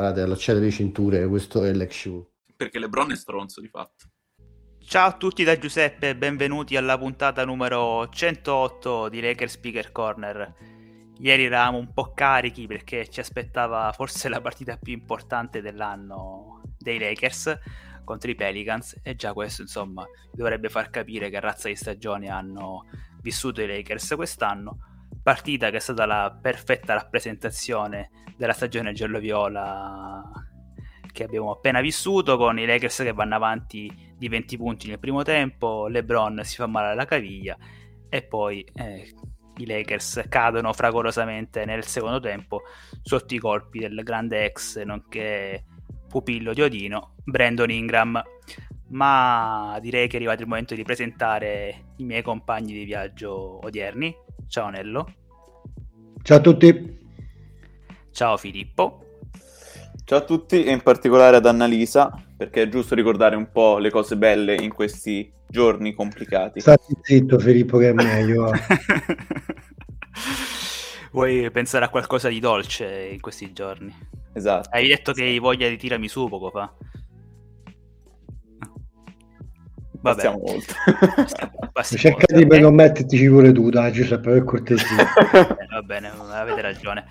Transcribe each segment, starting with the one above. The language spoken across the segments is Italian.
Guardate, allacciate le cinture, questo è l'ex show. Perché LeBron è stronzo di fatto. Ciao a tutti da Giuseppe e benvenuti alla puntata numero 108 di Lakers Speaker Corner. Ieri eravamo un po' carichi perché ci aspettava forse la partita più importante dell'anno dei Lakers contro i Pelicans e già questo insomma dovrebbe far capire che razza di stagione hanno vissuto i Lakers quest'anno. Partita che è stata la perfetta rappresentazione della stagione giallo-viola che abbiamo appena vissuto con i Lakers che vanno avanti di 20 punti nel primo tempo, LeBron si fa male alla caviglia e poi eh, i Lakers cadono fragorosamente nel secondo tempo sotto i colpi del grande ex nonché pupillo di Odino, Brandon Ingram. Ma direi che è arrivato il momento di presentare i miei compagni di viaggio odierni. Ciao Nello. Ciao a tutti. Ciao Filippo. Ciao a tutti e in particolare ad Annalisa, perché è giusto ricordare un po' le cose belle in questi giorni complicati. Stai zitto Filippo che è meglio. Vuoi pensare a qualcosa di dolce in questi giorni? Esatto. Hai detto che hai voglia di tiramisù poco fa. Vabbè, Passiamo oltre. passiamo Cerca oltre. di non mettertici pure tu, dai Giuseppe, per cortesia. Eh, va bene, avete ragione.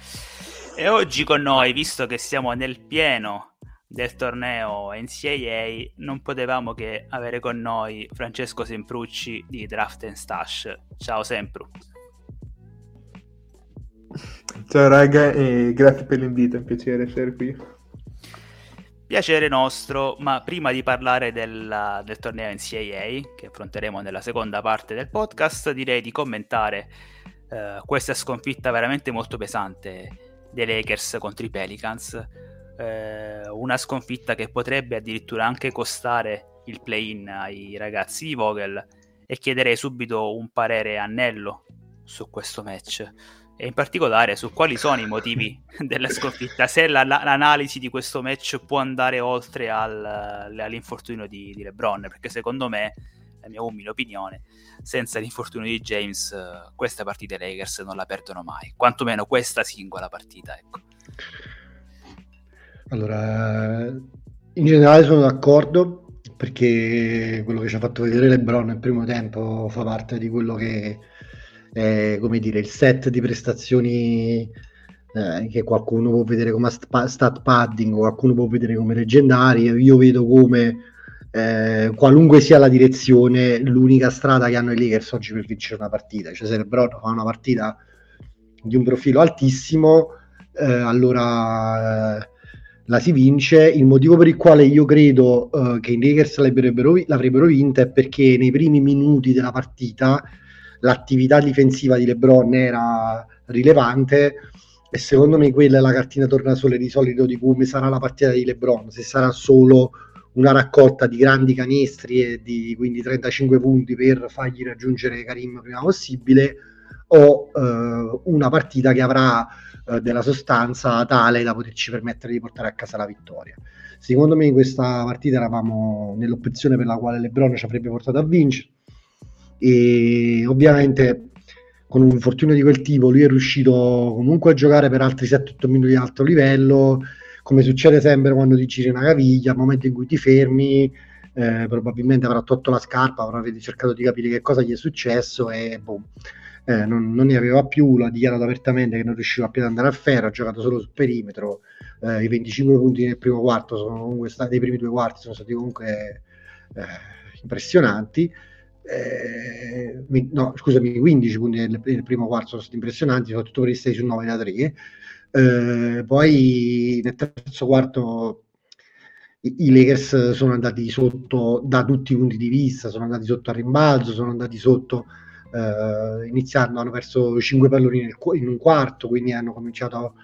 E oggi con noi, visto che siamo nel pieno del torneo NCAA, non potevamo che avere con noi Francesco Semprucci di Draft and Stash. Ciao Sempru. Ciao raga e grazie per l'invito, è un piacere essere qui. Piacere nostro, ma prima di parlare della- del torneo NCAA, che affronteremo nella seconda parte del podcast, direi di commentare eh, questa sconfitta veramente molto pesante dei Lakers contro i Pelicans. Eh, una sconfitta che potrebbe addirittura anche costare il play-in ai ragazzi di Vogel e chiederei subito un parere a Nello su questo match e in particolare su quali sono i motivi della sconfitta, se la- la- l'analisi di questo match può andare oltre al- all'infortunio di, di LeBron, perché secondo me, la mia umile opinione, senza l'infortunio di James eh, questa partita i Lakers non la perdono mai, quantomeno questa singola partita, ecco. Allora, in generale sono d'accordo perché quello che ci ha fatto vedere LeBron nel primo tempo fa parte di quello che è, come dire, il set di prestazioni eh, che qualcuno può vedere come sta- stat padding qualcuno può vedere come leggendari. Io vedo come eh, qualunque sia la direzione, l'unica strada che hanno i Lakers oggi per vincere una partita. Cioè, se LeBron fa una partita di un profilo altissimo, eh, allora eh, la si vince. Il motivo per il quale io credo eh, che i Lakers l'avrebbero, l'avrebbero vinta è perché nei primi minuti della partita l'attività difensiva di LeBron era rilevante e secondo me quella è la cartina tornasole di solito di come sarà la partita di LeBron, se sarà solo una raccolta di grandi canestri e di quindi 35 punti per fargli raggiungere Karim prima possibile o eh, una partita che avrà eh, della sostanza tale da poterci permettere di portare a casa la vittoria. Secondo me in questa partita eravamo nell'opzione per la quale LeBron ci avrebbe portato a vincere e ovviamente con un infortunio di quel tipo lui è riuscito comunque a giocare per altri 7-8 minuti di alto livello come succede sempre quando ti giri una caviglia al momento in cui ti fermi eh, probabilmente avrà tolto la scarpa avrà cercato di capire che cosa gli è successo e boh, eh, non, non, ne aveva più l'ha dichiarato apertamente che non riusciva più ad andare a ferro ha giocato solo sul perimetro eh, i 25 punti nel primo quarto sono comunque stati i primi due quarti sono stati comunque eh, impressionanti eh, no, scusami, 15 punti nel, nel, primo quarto sono stati impressionanti, soprattutto per i 6 su 9 da 3. Eh, poi nel terzo quarto i, Lakers sono andati sotto da tutti i punti di vista, sono andati sotto a rimbalzo, sono andati sotto eh, iniziando, hanno perso 5 palloni nel, in un quarto, quindi hanno cominciato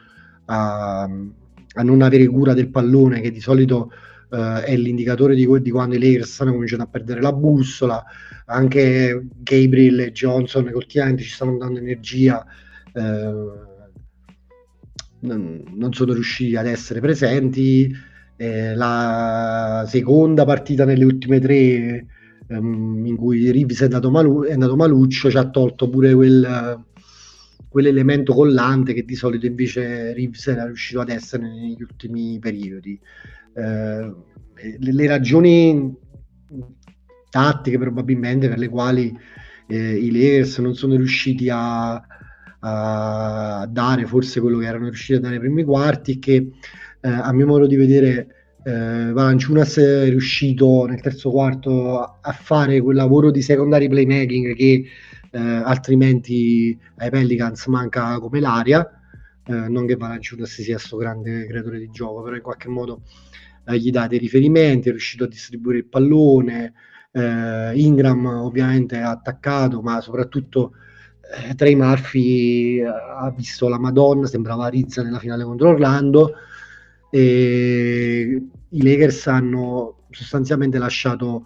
a, a non avere cura del pallone che di solito Uh, è l'indicatore di, di, quando i Lakers stanno cominciando a perdere la bussola. Anche Gabriel e Johnson che ultimamente ci stanno dando energia. Uh, non, sono riusciti ad essere presenti. Eh, la seconda partita nelle ultime tre um, in cui Reeves è andato, malu- è andato maluccio ci ha tolto pure quel, quell'elemento collante che di solito invece Reeves era riuscito ad essere negli ultimi periodi. Eh, le, le, ragioni tattiche probabilmente per le quali eh, i Lakers non sono riusciti a, a, dare forse quello che erano riusciti a dare nei primi quarti che eh, a mio modo di vedere eh, Valanciunas è riuscito nel terzo quarto a, fare quel lavoro di secondary playmaking che eh, altrimenti ai Pelicans manca come l'aria. Eh, non che Valanciunas sia questo grande creatore di gioco però in qualche modo eh, gli dà dei riferimenti, è riuscito a distribuire il pallone, eh, Ingram ovviamente ha attaccato, ma soprattutto eh, Trey Murphy eh, ha visto la Madonna, sembrava Rizza nella finale contro Orlando e i Lakers hanno sostanzialmente lasciato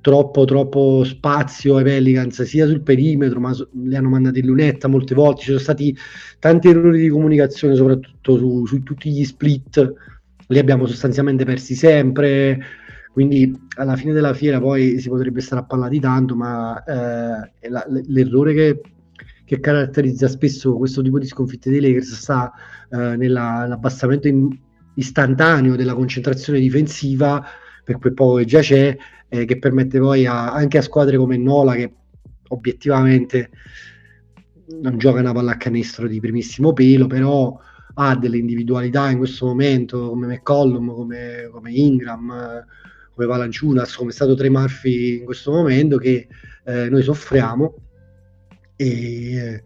troppo troppo spazio ai Pelicans sia sul perimetro ma li hanno mandati in lunetta molte volte. Ci sono stati tanti errori di comunicazione soprattutto su, su tutti gli split. Li abbiamo sostanzialmente persi sempre, quindi alla fine della fiera poi si potrebbe stare a parlare di tanto, ma eh, la, l'errore che, che, caratterizza spesso questo tipo di sconfitte dei Lakers sta eh, nell'abbassamento in, istantaneo della concentrazione difensiva per quel poco che già c'è, eh, che permette poi a, anche a squadre come Nola che obiettivamente non gioca una palla a canestro di primissimo pelo, però ha delle individualità in questo momento come McCollum, come, come Ingram, come Valanciunas, come è stato Trey Murphy in questo momento che eh, noi soffriamo e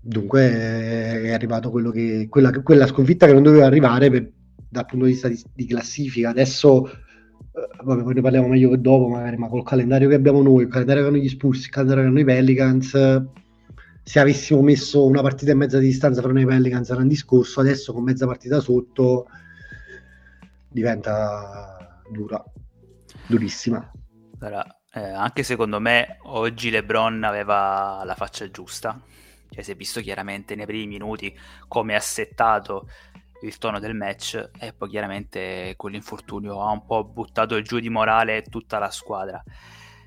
dunque è arrivato quello che, quella, quella sconfitta che non doveva arrivare per, dal punto di vista di, di classifica. Adesso eh, vabbè, poi ne parliamo meglio che dopo magari, ma col calendario che abbiamo noi, il calendario che hanno gli Spurs, il calendario che hanno i Pelicans se avessimo messo una partita e mezza di distanza fra noi Pelicans era un discorso, adesso con mezza partita sotto diventa dura, durissima. Allora, eh, anche secondo me oggi LeBron aveva la faccia giusta, cioè si è visto chiaramente nei primi minuti come ha settato il tono del match e poi chiaramente con l'infortunio ha un po' buttato giù di morale tutta la squadra.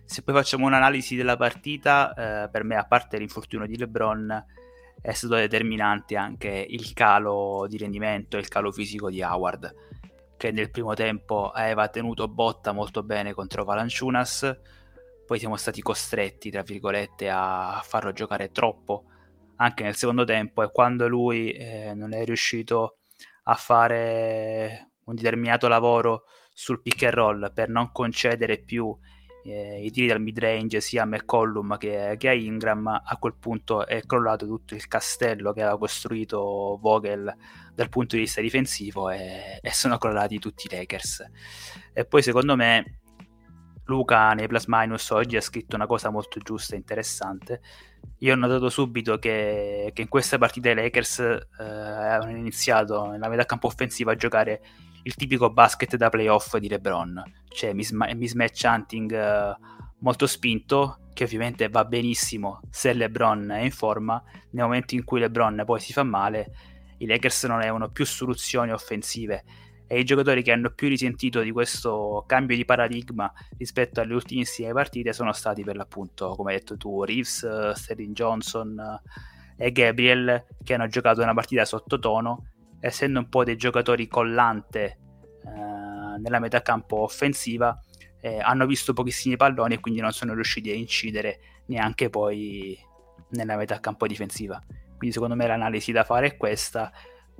Se poi facciamo un'analisi della partita, eh, per me, a parte l'infortunio di LeBron, è stato determinante anche il calo di rendimento e il calo fisico di Howard, che nel primo tempo aveva tenuto botta molto bene contro Valanciunas, poi siamo stati costretti, tra virgolette, a farlo giocare troppo anche nel secondo tempo e quando lui eh, non è riuscito a fare un determinato lavoro sul pick and roll per non concedere più eh, i tiri dal mid range sia a McCollum che, che, a Ingram, a quel punto è crollato tutto il castello che aveva costruito Vogel dal punto di vista difensivo e, e sono crollati tutti i Lakers. E poi secondo me Luca nei Plus Minus oggi ha scritto una cosa molto giusta e interessante. Io ho notato subito che, che in questa partita i Lakers eh, avevano iniziato nella metà campo offensiva a giocare il tipico basket da playoff di LeBron, cioè mismatch hunting uh, molto spinto, che ovviamente va benissimo se LeBron è in forma, nel momento in cui LeBron poi si fa male, i Lakers non avevano più soluzioni offensive e i giocatori che hanno più risentito di questo cambio di paradigma rispetto alle ultimissime partite sono stati per l'appunto, come hai detto tu, Reeves, Sterling Johnson e Gabriel che hanno giocato una partita sottotono, essendo un po' dei giocatori collante eh, nella metà campo offensiva, eh, hanno visto pochissimi palloni e quindi non sono riusciti a incidere neanche poi nella metà campo difensiva. Quindi secondo me l'analisi da fare è questa,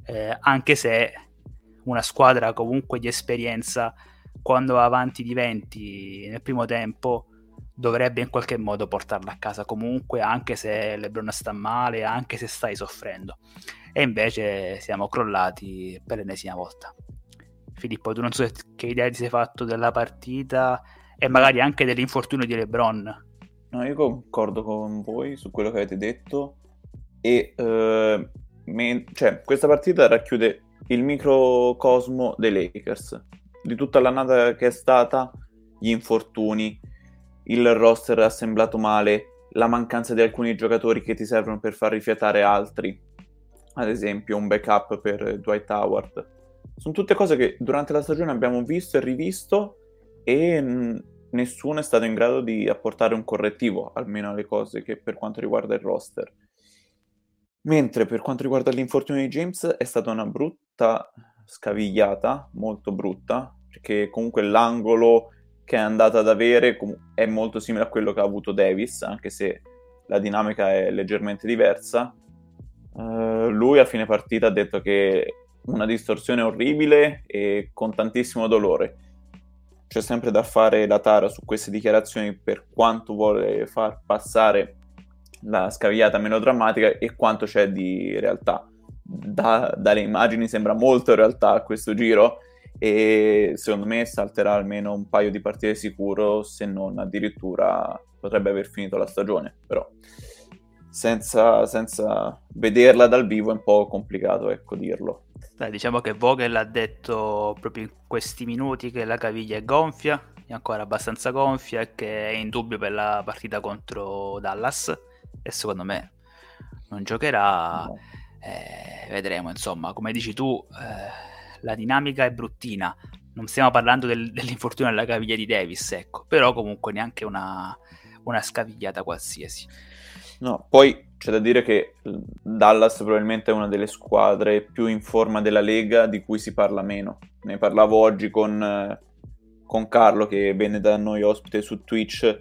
eh, anche se una squadra comunque di esperienza quando va avanti di 20 nel primo tempo dovrebbe in qualche modo portarla a casa comunque anche se Lebron sta male anche se stai soffrendo. E invece siamo crollati per l'ennesima volta. Filippo tu non so che idea ti sei fatto della partita e magari anche dell'infortunio di Lebron. No io concordo con voi su quello che avete detto e uh, me- cioè, questa partita racchiude il microcosmo dei Lakers, di tutta l'annata che è stata, gli infortuni, il roster assemblato male, la mancanza di alcuni giocatori che ti servono per far rifiatare altri, ad esempio un backup per Dwight Howard. Sono tutte cose che durante la stagione abbiamo visto e rivisto e mh, nessuno è stato in grado di apportare un correttivo, almeno alle cose che per quanto riguarda il roster. Mentre per quanto riguarda l'infortunio di James è stata una brutta scavigliata, molto brutta, perché comunque l'angolo che è andata ad avere è molto simile a quello che ha avuto Davis, anche se la dinamica è leggermente diversa. Uh, lui a fine partita ha detto che una distorsione orribile e con tantissimo dolore. C'è sempre da fare la tara su queste dichiarazioni per quanto vuole far passare la scavigliata meno drammatica e quanto c'è di realtà. Da, dalle immagini sembra molto realtà questo giro e secondo me salterà almeno un paio di partite sicuro se non addirittura potrebbe aver finito la stagione però senza, senza vederla dal vivo è un po' complicato ecco dirlo Beh, diciamo che Vogel ha detto proprio in questi minuti che la caviglia è gonfia è ancora abbastanza gonfia e che è in dubbio per la partita contro Dallas e secondo me non giocherà. No. Eh, vedremo, insomma, come dici tu, eh, la dinamica è bruttina. Non stiamo parlando del, dell'infortunio alla caviglia di Davis, ecco, però comunque neanche una, una scavigliata qualsiasi. No, poi c'è da dire che Dallas probabilmente è una delle squadre più in forma della Lega di cui si parla meno. Ne parlavo oggi con, con Carlo che venne da noi ospite su Twitch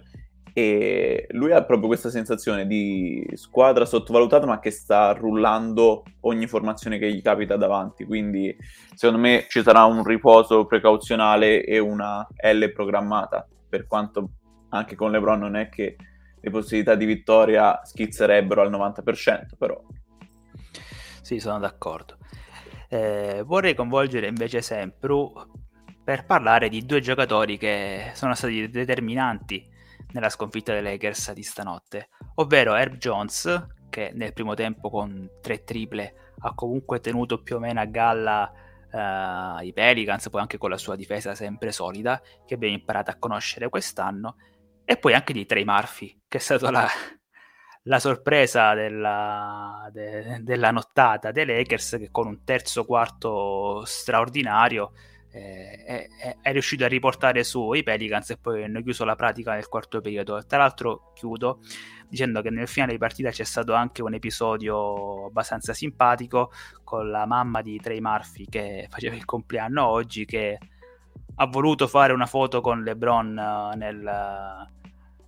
e lui ha proprio questa sensazione di squadra sottovalutata ma che sta rullando ogni formazione che gli capita davanti. Quindi secondo me ci sarà un riposo precauzionale e una L programmata. Per quanto anche con LeBron non è che le possibilità di vittoria schizzerebbero al 90% però. Sì sono d'accordo. Eh, vorrei coinvolgere invece Sempru per parlare di due giocatori che sono stati determinanti nella sconfitta dei Lakers di stanotte, ovvero Herb Jones, che nel primo tempo con tre triple ha comunque tenuto più o meno a galla uh, i Pelicans, poi anche con la sua difesa sempre solida, che abbiamo imparato a conoscere quest'anno, e poi anche di Trey Murphy, che è stata la, la sorpresa della, de, della nottata dei Lakers, che con un terzo quarto straordinario eh, è, è, riuscito a riportare su i Pelicans e poi hanno chiuso la pratica nel quarto periodo. Tra l'altro chiudo dicendo che nel finale di partita c'è stato anche un episodio abbastanza simpatico con la mamma di Trey Murphy che faceva il compleanno oggi che ha voluto fare una foto con LeBron eh, nel,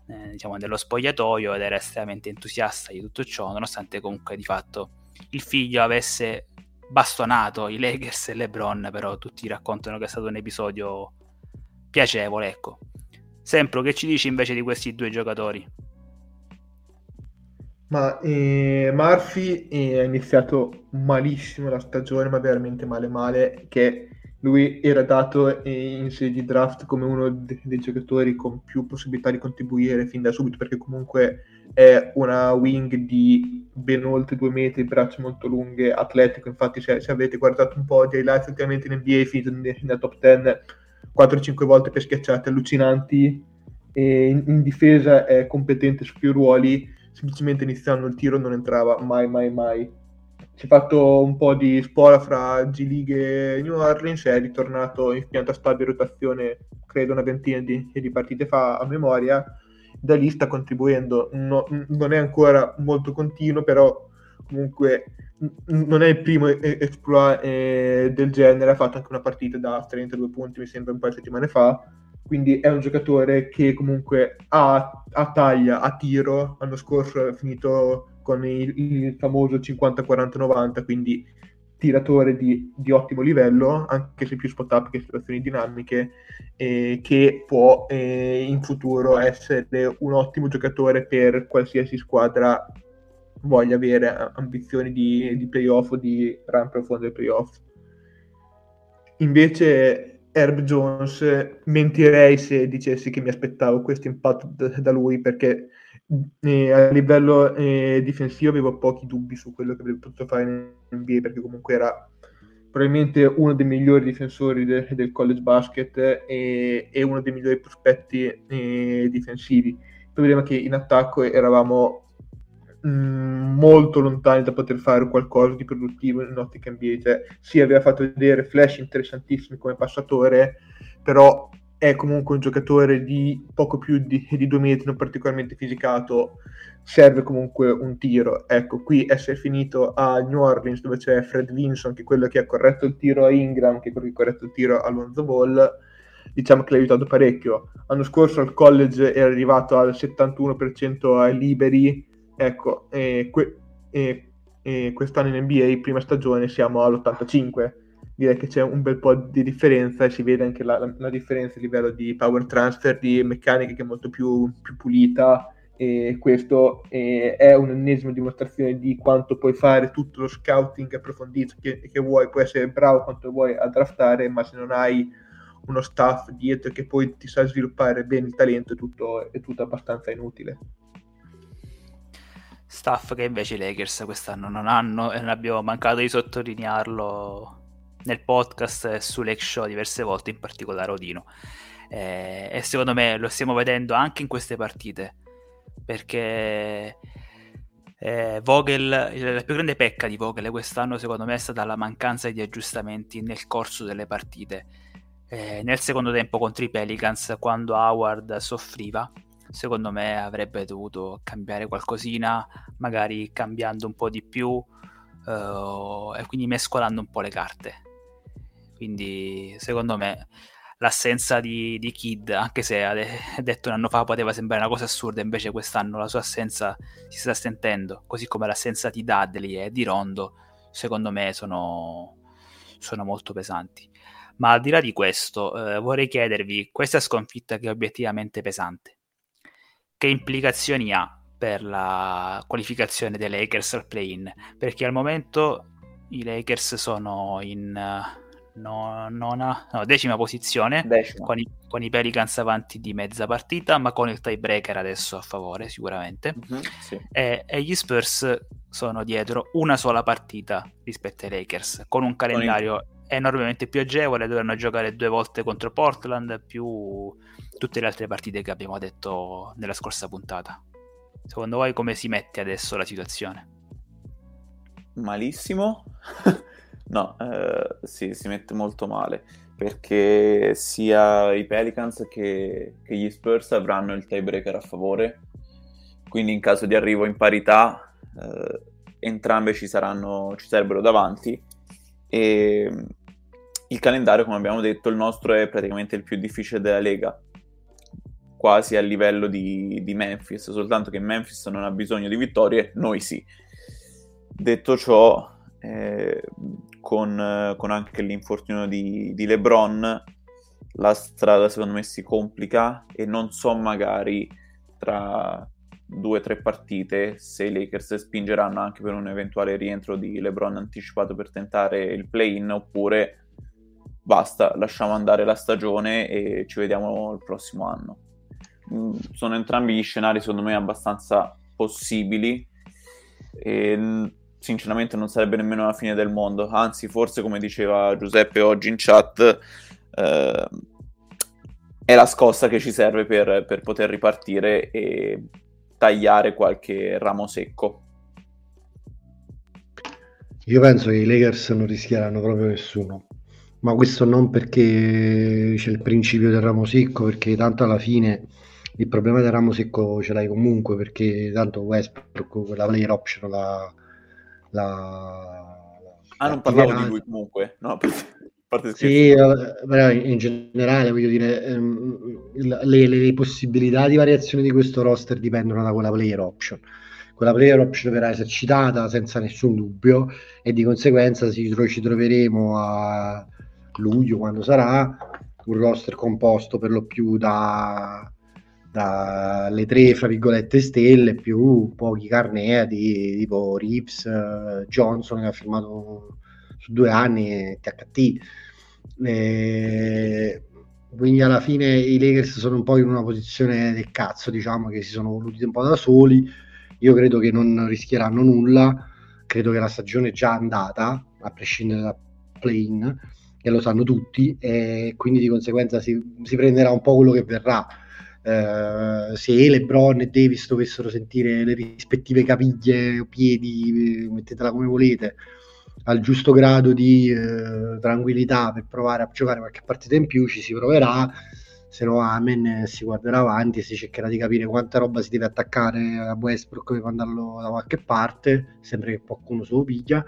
eh, diciamo, nello spogliatoio ed era estremamente entusiasta di tutto ciò nonostante comunque di fatto il figlio avesse bastonato i Lakers e LeBron, però tutti raccontano che è stato un episodio piacevole, ecco. Sempre che ci dici invece di questi due giocatori? Ma eh, Murphy eh, ha iniziato malissimo la stagione, ma veramente male male, che lui era dato eh, in serie di draft come uno de- dei giocatori con più possibilità di contribuire fin da subito, perché comunque è una wing di ben oltre due metri, braccia molto lunghe, atletico. Infatti, se, se avete guardato un po' di highlights ultimamente in NBA, finito nella top 10 4-5 volte per schiacciate allucinanti. e in, in difesa è competente su più ruoli, semplicemente iniziando il tiro non entrava mai, mai, mai. Si è fatto un po' di spola fra G-League e New Orleans, è ritornato in pianta stabile rotazione, credo una ventina di, di partite fa a memoria, da lì sta contribuendo, no, non è ancora molto continuo, però comunque non è il primo exploit del genere, ha fatto anche una partita da 32 punti, mi sembra un paio di settimane fa, quindi è un giocatore che comunque ha, ha taglia, ha tiro, l'anno scorso è finito con il, il famoso 50-40-90, quindi tiratore di, di, ottimo livello, anche se più spot up che situazioni dinamiche, eh, che può eh, in futuro essere un ottimo giocatore per qualsiasi squadra voglia avere ambizioni di, di playoff o di run profondo ai playoff. Invece Herb Jones mentirei se dicessi che mi aspettavo questo impatto da, da lui perché eh, a livello eh, difensivo avevo pochi dubbi su quello che avrebbe potuto fare in NBA perché comunque era probabilmente uno dei migliori difensori de, del college basket e, e, uno dei migliori prospetti eh, difensivi. Il problema è che in attacco eravamo Mm, molto lontani da poter fare qualcosa di produttivo in ottica NBA. Cioè, sì, aveva fatto vedere flash interessantissimi come passatore, però è comunque un giocatore di poco più di, di due metri, non particolarmente fisicato, serve comunque un tiro. Ecco, qui essere finito a New Orleans dove c'è Fred Vinson, che è quello che ha corretto il tiro a Ingram, che è quello che ha corretto il tiro a Lonzo Ball, diciamo che l'ha aiutato parecchio. L'anno scorso al college era arrivato al 71% ai liberi, Ecco, e que- e, e quest'anno in NBA, prima stagione, siamo all'85. Direi che c'è un bel po' di differenza e si vede anche la, la, la differenza a livello di power transfer, di meccanica che è molto più, più pulita e questo eh, è un'ennesima dimostrazione di quanto puoi fare tutto lo scouting approfondito che, che, vuoi, puoi essere bravo quanto vuoi a draftare, ma se non hai uno staff dietro che poi ti sa sviluppare bene il talento è tutto, è tutto abbastanza inutile. Staff che invece i Lakers quest'anno non hanno e non abbiamo mancato di sottolinearlo nel podcast e su Lake Show diverse volte, in particolare Odino. Eh, e secondo me lo stiamo vedendo anche in queste partite perché eh, Vogel, la più grande pecca di Vogel quest'anno secondo me è stata la mancanza di aggiustamenti nel corso delle partite. Eh, nel secondo tempo contro i Pelicans, quando Howard soffriva, secondo me avrebbe dovuto cambiare qualcosina, magari cambiando un po' di più uh, e quindi mescolando un po' le carte. Quindi secondo me l'assenza di, di Kid, anche se ha detto un anno fa poteva sembrare una cosa assurda, invece quest'anno la sua assenza si sta sentendo, così come l'assenza di Dudley e di Rondo, secondo me sono, sono molto pesanti. Ma al di là di questo, eh, vorrei chiedervi, questa sconfitta che è obiettivamente pesante, che implicazioni ha per la qualificazione dei Lakers al play-in? Perché al momento i Lakers sono in uh, no, nona, no, decima posizione decima. Con, i, con, i, Pelicans avanti di mezza partita, ma con il tiebreaker adesso a favore sicuramente. Mm-hmm, sì. e, e, gli Spurs sono dietro una sola partita rispetto ai Lakers, con un calendario con il... enormemente più agevole, dovranno giocare due volte contro Portland, più tutte le altre partite che abbiamo detto nella scorsa puntata. Secondo voi come si mette adesso la situazione? Malissimo. no, eh, sì, si mette molto male perché sia i Pelicans che, che, gli Spurs avranno il tiebreaker a favore, quindi in caso di arrivo in parità eh, entrambe ci, saranno, ci sarebbero davanti e il calendario, come abbiamo detto, il nostro è praticamente il più difficile della Lega, quasi a livello di, di, Memphis, soltanto che Memphis non ha bisogno di vittorie, noi sì. Detto ciò, eh, con, con, anche l'infortunio di, di, LeBron, la strada secondo me si complica e non so magari tra due o tre partite se i Lakers spingeranno anche per un eventuale rientro di LeBron anticipato per tentare il play-in oppure basta, lasciamo andare la stagione e ci vediamo il prossimo anno. Mm, sono entrambi gli scenari secondo me abbastanza possibili e sinceramente non sarebbe nemmeno la fine del mondo anzi forse come diceva Giuseppe oggi in chat eh, è la scossa che ci serve per, per poter ripartire e tagliare qualche ramo secco. Io penso che i Lakers non rischieranno proprio nessuno, ma questo non perché c'è il principio del ramo secco, perché tanto alla fine il problema del ramo secco ce l'hai comunque, perché tanto Westbrook la player option la... la ah, non parlavo di lui comunque, no? Sì, però in generale voglio dire, ehm, le, le, possibilità di variazione di questo roster dipendono da quella player option. Quella player option verrà esercitata senza nessun dubbio e di conseguenza ci troveremo a luglio quando sarà un roster composto per lo più da dalle tre fra virgolette stelle più pochi carneati tipo Reeves, uh, Johnson che ha firmato su due anni THT e quindi alla fine i Lakers sono un po' in una posizione del cazzo diciamo che si sono voluti un po' da soli. Io credo che non rischieranno nulla, credo che la stagione è già andata, a prescindere da play-in, e lo sanno tutti, e quindi di conseguenza si, si prenderà un po' quello che verrà. Uh, se LeBron e Davis dovessero sentire le rispettive caviglie o piedi, mettetela come volete, al giusto grado di uh, tranquillità per provare a giocare qualche partita in più, ci si proverà se no Amen si guarderà avanti e si cercherà di capire quanta roba si deve attaccare a Westbrook per mandarlo da qualche parte, sempre che qualcuno se lo piglia.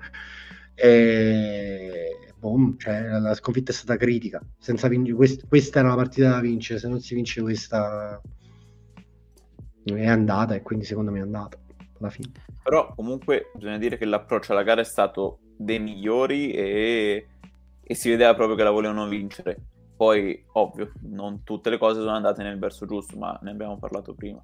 E boom, cioè, la sconfitta è stata critica. Senza vin- quest- questa era una partita da vincere, se non si vince questa è andata e quindi secondo me è andata alla fine. Però comunque bisogna dire che l'approccio alla gara è stato dei migliori e, e si vedeva proprio che la volevano vincere poi, ovvio, non tutte le cose sono andate nel verso giusto, ma ne abbiamo parlato prima.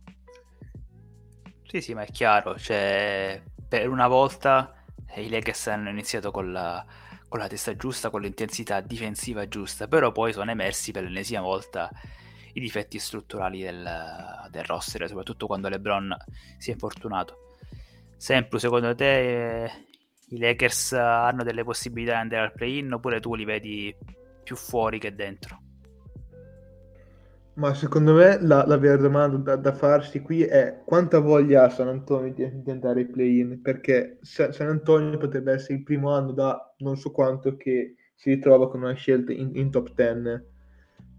Sì, sì, ma è chiaro, cioè, per una volta i Lakers hanno iniziato con la, con la testa giusta, con l'intensità difensiva giusta, però poi sono emersi per l'ennesima volta i difetti strutturali del, del roster, soprattutto quando LeBron si è infortunato. Sempre, secondo te eh, i Lakers hanno delle possibilità di andare al play-in oppure tu li vedi più fuori che dentro. Ma secondo me la, la vera domanda da, da, farsi qui è quanta voglia ha San Antonio di, di andare ai play-in? Perché San Antonio potrebbe essere il primo anno da non so quanto che si ritrova con una scelta in, in top 10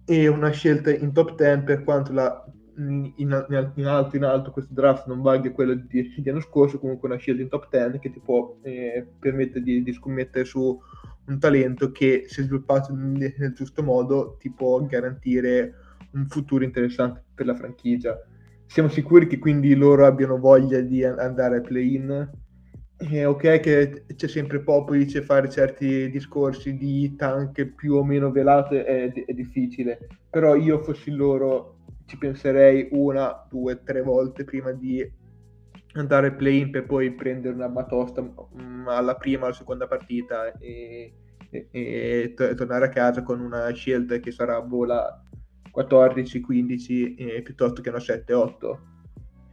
e una scelta in top 10 per quanto la, in, in, in, alto in alto questo draft non valga quello di, di anno scorso comunque una scelta in top 10 che ti può eh, permettere di, di scommettere su un talento che se sviluppato nel, nel giusto modo ti può garantire un futuro interessante per la franchigia. Siamo sicuri che quindi loro abbiano voglia di andare al play-in? È ok che c'è sempre Popovic e fare certi discorsi di tank più o meno velate è, è difficile, però io fossi loro ci penserei una, due, tre volte prima di andare play-in per poi prendere una batosta mm, alla prima o alla seconda partita e, e, e tornare a casa con una scelta che sarà vola 14-15 eh, piuttosto che una 7-8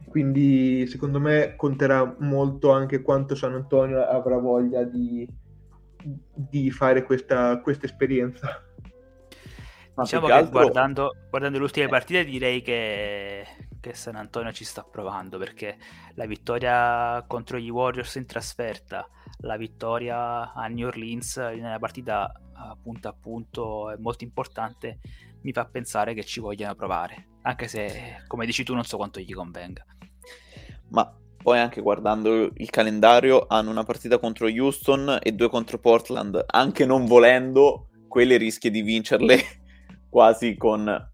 quindi secondo me conterà molto anche quanto San Antonio avrà voglia di, di fare questa, questa esperienza. Diciamo che altro... guardando, guardando le ultime partite direi che che San Antonio ci sta provando perché la vittoria contro gli Warriors in trasferta, la vittoria a New Orleans nella partita punto a punto è molto importante, mi fa pensare che ci vogliano provare, anche se come dici tu non so quanto gli convenga. Ma poi anche guardando il calendario hanno una partita contro Houston e due contro Portland, anche non volendo, quelle rischi di vincerle quasi con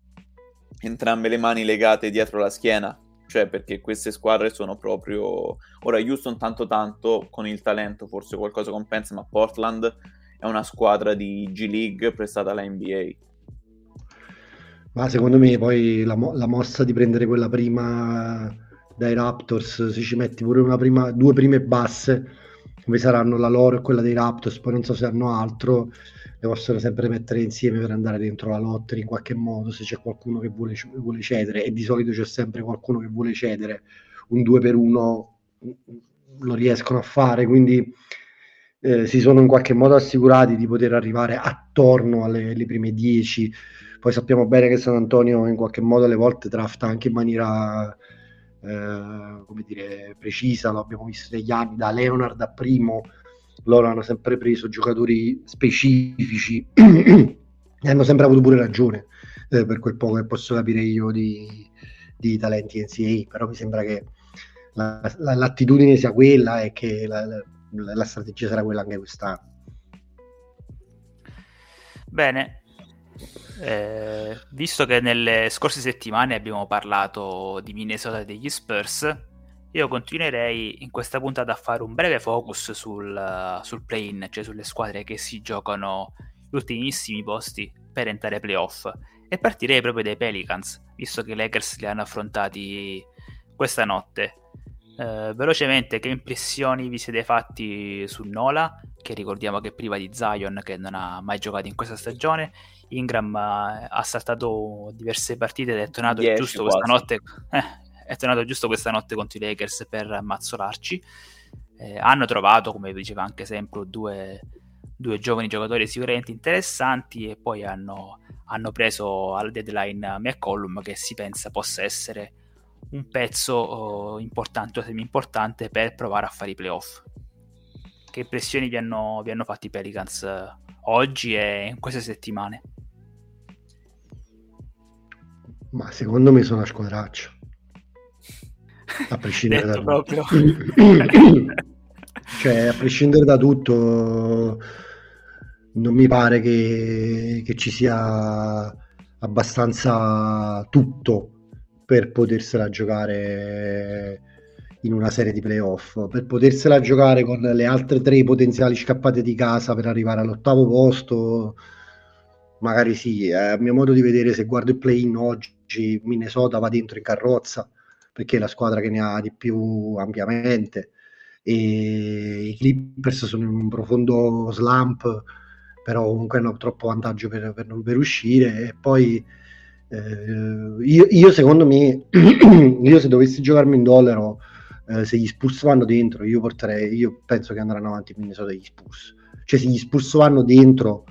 entrambe le mani legate dietro la schiena, cioè perché queste squadre sono proprio... Ora Houston tanto tanto con il talento forse qualcosa compensa, ma Portland è una squadra di G League prestata alla NBA. Ma secondo me poi la, mo- la mossa di prendere quella prima dai Raptors, se ci metti pure prima, due prime basse, come saranno la loro e quella dei Raptors, poi non so se hanno altro, le possono sempre mettere insieme per andare dentro la lotta in qualche modo se c'è qualcuno che vuole, vuole cedere e di solito c'è sempre qualcuno che vuole cedere un 2 per 1 lo riescono a fare quindi eh, si sono in qualche modo assicurati di poter arrivare attorno alle, alle prime 10. Poi sappiamo bene che San Antonio in qualche modo alle volte drafta anche in maniera eh, come dire, precisa, lo abbiamo visto negli anni, da Leonard a primo, loro hanno sempre preso giocatori specifici e hanno sempre avuto pure ragione, eh, per quel poco che posso capire io di, di talenti NCAA, però mi sembra che la, la, l'attitudine sia quella e che la, la strategia sarà quella anche quest'anno. Bene, eh, visto che nelle scorse settimane abbiamo parlato di Minnesota e degli Spurs, io continuerei in questa puntata a fare un breve focus sul, sul play-in, cioè sulle squadre che si giocano gli ultimissimi posti per entrare ai playoff. E partirei proprio dai Pelicans, visto che i Lakers li hanno affrontati questa notte. Eh, velocemente, che impressioni vi siete fatti su Nola, che ricordiamo che priva di Zion, che non ha mai giocato in questa stagione. Ingram ha saltato diverse partite ed è tornato giusto quasi. questa notte. Eh, è tornato giusto questa notte contro i Lakers per mazzolarci. Eh, hanno trovato, come diceva anche sempre, due, due, giovani giocatori sicuramente interessanti e poi hanno, hanno preso al deadline McCollum che si pensa possa essere un pezzo oh, importante o semi-importante per provare a fare i playoff. Che impressioni vi hanno, vi hanno fatto i Pelicans eh, oggi e in queste settimane? Ma secondo me sono a squadraccio. A prescindere da proprio. cioè, a prescindere da tutto, non mi pare che, che ci sia abbastanza tutto per potersela giocare in una serie di playoff, per potersela giocare con le altre tre potenziali scappate di casa per arrivare all'ottavo posto, magari sì, eh, a mio modo di vedere se guardo il play-in oggi Minnesota va dentro in carrozza perché è la squadra che ne ha di più ampiamente. E i Clippers sono in un profondo slump però comunque hanno troppo vantaggio per, per, per uscire. E poi eh, io, io, secondo me io se dovessi giocarmi in dollaro eh, se gli Spurs vanno dentro io porterei io penso che andranno avanti in Minnesota gli Spurs cioè se gli Spurs vanno dentro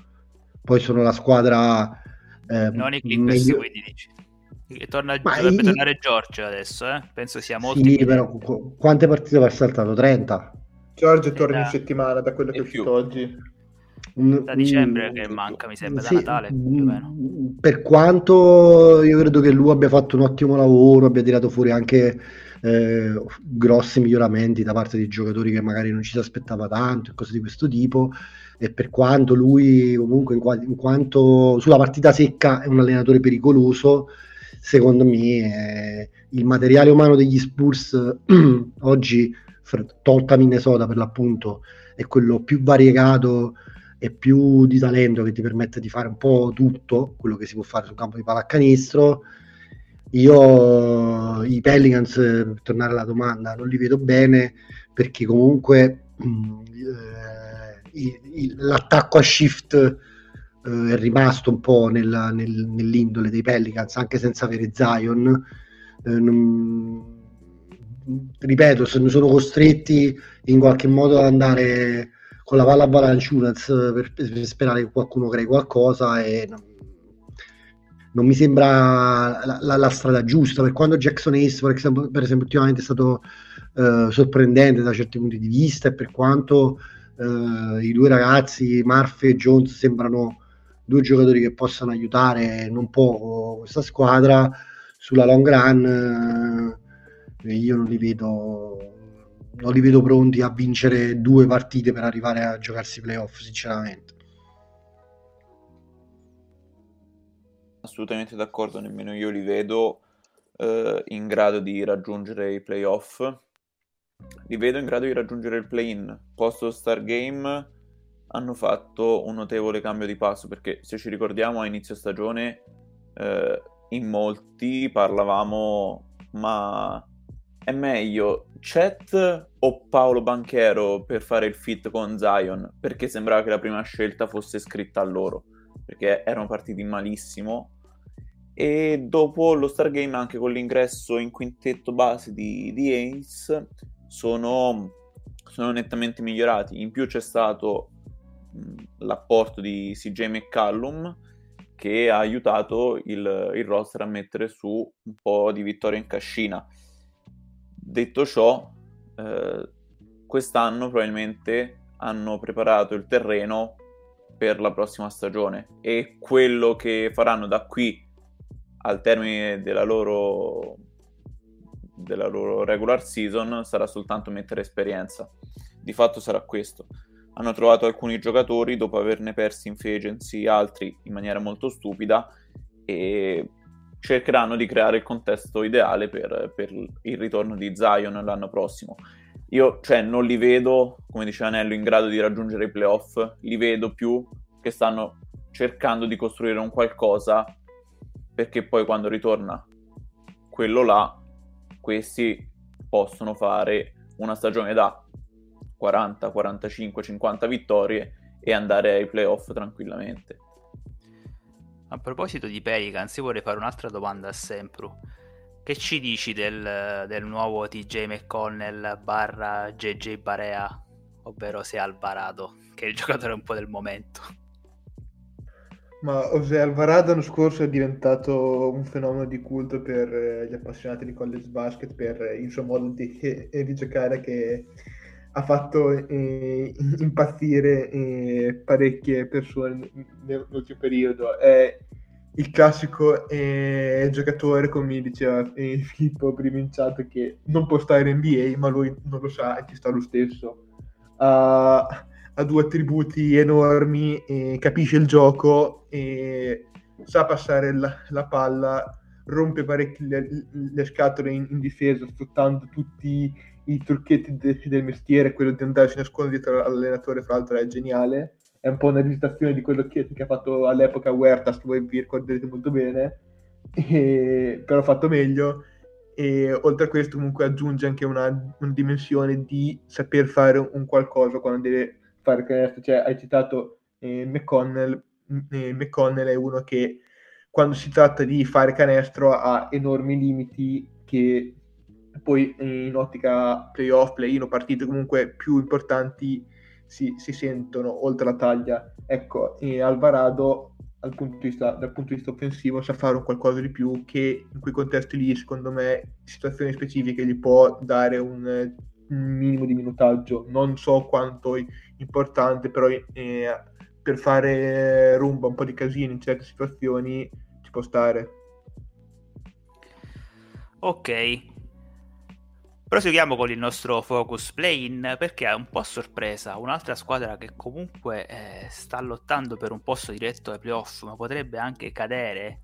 poi sono la squadra eh, non i Clippers meglio... quindi dici torna, dovrebbe i... tornare Giorgio adesso eh? penso sia molto sì, però qu- quante partite va saltato? 30? Giorgio torna in settimana da quello che è uscito oggi da dicembre che manca, mi sembra, sì, da Natale. Per quanto io credo che lui abbia fatto un ottimo lavoro, abbia tirato fuori anche eh, grossi miglioramenti da parte di giocatori che magari non ci si aspettava tanto e cose di questo tipo. E per quanto lui, comunque, in, qua- in quanto sulla partita secca è un allenatore pericoloso, secondo me eh, il materiale umano degli Spurs oggi, tolta Minnesota per l'appunto, è quello più variegato e più di talento che ti permette di fare un po' tutto quello che si può fare sul campo di pallacanestro. Io i Pelicans, per tornare alla domanda, non li vedo bene perché comunque mh, eh, l'attacco a shift eh, è rimasto un po' nella, nel, nell'indole dei Pelicans anche senza avere Zion. Eh, non, ripeto, se sono costretti in qualche modo ad andare con la palla Valanciunez per, per sperare che qualcuno crei qualcosa e non, non mi sembra la, la, la, strada giusta per quando Jackson Ace per esempio, per esempio ultimamente è stato eh, sorprendente da certi punti di vista e per quanto eh, i due ragazzi Murphy e Jones sembrano due giocatori che possano aiutare non poco questa squadra sulla long run eh, io non li vedo non li vedo pronti a vincere due partite per arrivare a giocarsi playoff, sinceramente. Assolutamente d'accordo, nemmeno io li vedo eh, in grado di raggiungere i playoff. Li vedo in grado di raggiungere il play-in. Post Star Game hanno fatto un notevole cambio di passo perché se ci ricordiamo a inizio stagione eh, in molti parlavamo ma è meglio Chet o Paolo Banchero per fare il fit con Zion? Perché sembrava che la prima scelta fosse scritta a loro, perché erano partiti malissimo. E dopo lo Stargame, anche con l'ingresso in quintetto base di, di Ace, sono sono nettamente migliorati. In più c'è stato mh, l'apporto di CJ McCallum che ha aiutato il, il roster a mettere su un po' di vittoria in cascina. Detto ciò, eh, quest'anno probabilmente hanno preparato il terreno per la prossima stagione e quello che faranno da qui al termine della loro, della loro regular season sarà soltanto mettere esperienza. Di fatto sarà questo. Hanno trovato alcuni giocatori dopo averne persi in free agency altri in maniera molto stupida e cercheranno di creare il contesto ideale per, per il ritorno di Zion l'anno prossimo. Io cioè, non li vedo, come diceva Nello, in grado di raggiungere i playoff, li vedo più che stanno cercando di costruire un qualcosa perché poi quando ritorna quello là, questi possono fare una stagione da 40, 45, 50 vittorie e andare ai playoff tranquillamente. A proposito di Pelicans, io vorrei fare un'altra domanda a Sempru. Che ci dici del, del nuovo TJ McConnell barra JJ Barea, ovvero se Alvarado, che è il giocatore un po' del momento? Ma José Alvarado l'anno scorso è diventato un fenomeno di culto per eh, gli appassionati di college basket per il suo modo di, eh, di giocare che ha fatto eh, impazzire eh, parecchie persone nell'ultimo periodo. È il classico eh, giocatore, come diceva eh, Filippo prima in chat, che non può stare in NBA, ma lui non lo sa e ci sta lo stesso. Uh, ha due attributi enormi, eh, capisce il gioco, sa passare la, la, palla, rompe parecchio le, le scatole in, in, difesa, sfruttando tutti i trucchetti de, del mestiere, quello di andarsi a nascondere dietro all'allenatore, fra l'altro è geniale. È un po' una rivisitazione di quello che, che ha fatto all'epoca Huertas, che voi vi ricorderete molto bene, e, però fatto meglio. E oltre a questo comunque aggiunge anche una, una dimensione di saper fare un, qualcosa quando deve fare canestro, cioè hai citato eh, McConnell, eh, McConnell è uno che quando si tratta di fare canestro ha enormi limiti che poi in ottica playoff, play-in o partite comunque più importanti si, si sentono oltre la taglia. Ecco, Alvarado dal punto, vista, dal punto di vista offensivo sa fare un qualcosa di più che in quei contesti lì, secondo me, situazioni specifiche gli può dare un, un minimo di minutaggio. Non so quanto importante, però eh, per fare rumba un po' di casino in certe situazioni ci può stare. Ok, proseguiamo con il nostro focus play-in perché è un po' a sorpresa un'altra squadra che comunque eh, sta lottando per un posto diretto ai playoff, ma potrebbe anche cadere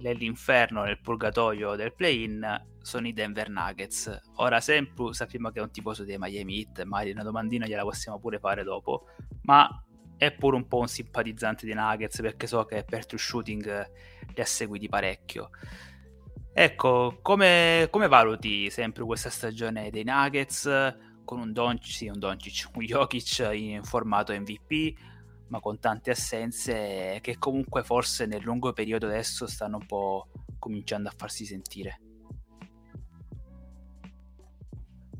nell'inferno, nel purgatorio del play-in, sono i Denver Nuggets. Ora sempre sappiamo che è un tifoso dei Miami Heat, magari una domandina gliela possiamo pure fare dopo, ma è pure un po' un simpatizzante dei Nuggets perché so che per true shooting li ha seguiti parecchio. Ecco, come, come valuti sempre questa stagione dei Nuggets con un Doncic, sì, un Doncic, un Jokic in formato MVP, ma con tante assenze che comunque forse nel lungo periodo adesso stanno un po' cominciando a farsi sentire.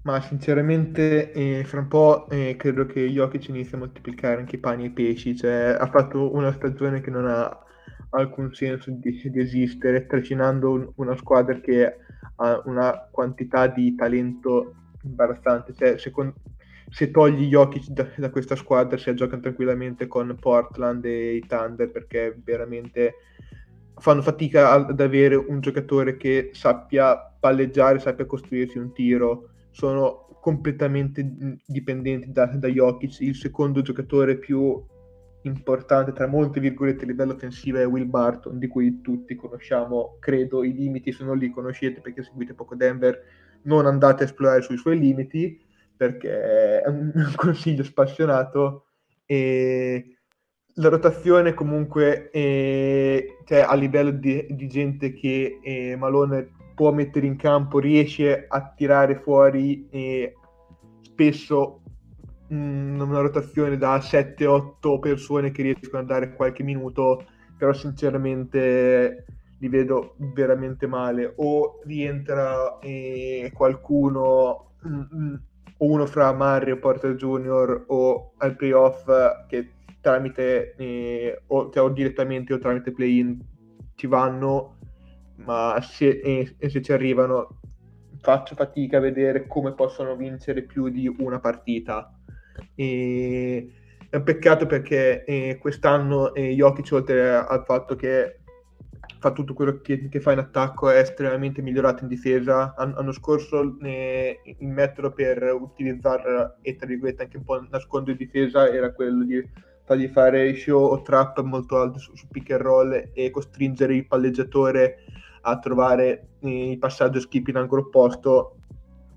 Ma sinceramente eh, fra un po' eh, credo che Jokic inizi a moltiplicare anche i pani e i pesci, cioè ha fatto una stagione che non ha alcun senso di, di esistere, trascinando un, una squadra che ha una quantità di talento imbarazzante, cioè, secondo, se togli Jokic da, da questa squadra si giocano tranquillamente con Portland e i Thunder perché veramente fanno fatica ad avere un giocatore che sappia palleggiare, sappia costruirsi un tiro. Sono completamente dipendenti da, da Jokic. Il secondo giocatore più importante, tra molte virgolette, a livello offensivo è Will Barton, di cui tutti conosciamo, credo, i limiti sono lì, conoscete perché seguite poco Denver, non andate a esplorare sui suoi limiti perché è un, consiglio spassionato e la rotazione comunque è, cioè, a livello di, di gente che eh, Malone può mettere in campo riesce a tirare fuori eh, spesso una rotazione da 7-8 persone che riescono a dare qualche minuto però sinceramente li vedo veramente male o rientra eh, qualcuno mm, mm, uno fra Murray o Porter Junior o al playoff che tramite eh, o, cioè, o, direttamente o tramite play-in ci vanno, ma se, eh, se ci arrivano faccio fatica a vedere come possono vincere più di una partita. E è un peccato perché eh, quest'anno eh, Jokic, oltre al fatto che fa tutto quello che, che, fa in attacco, è estremamente migliorato in difesa. An- l'anno scorso eh, il metodo per utilizzare e tra virgolette anche un po' nascondere in difesa era quello di fargli fare show o trap molto alto su, su pick and roll e costringere il palleggiatore a trovare eh, il passaggio skip in angolo opposto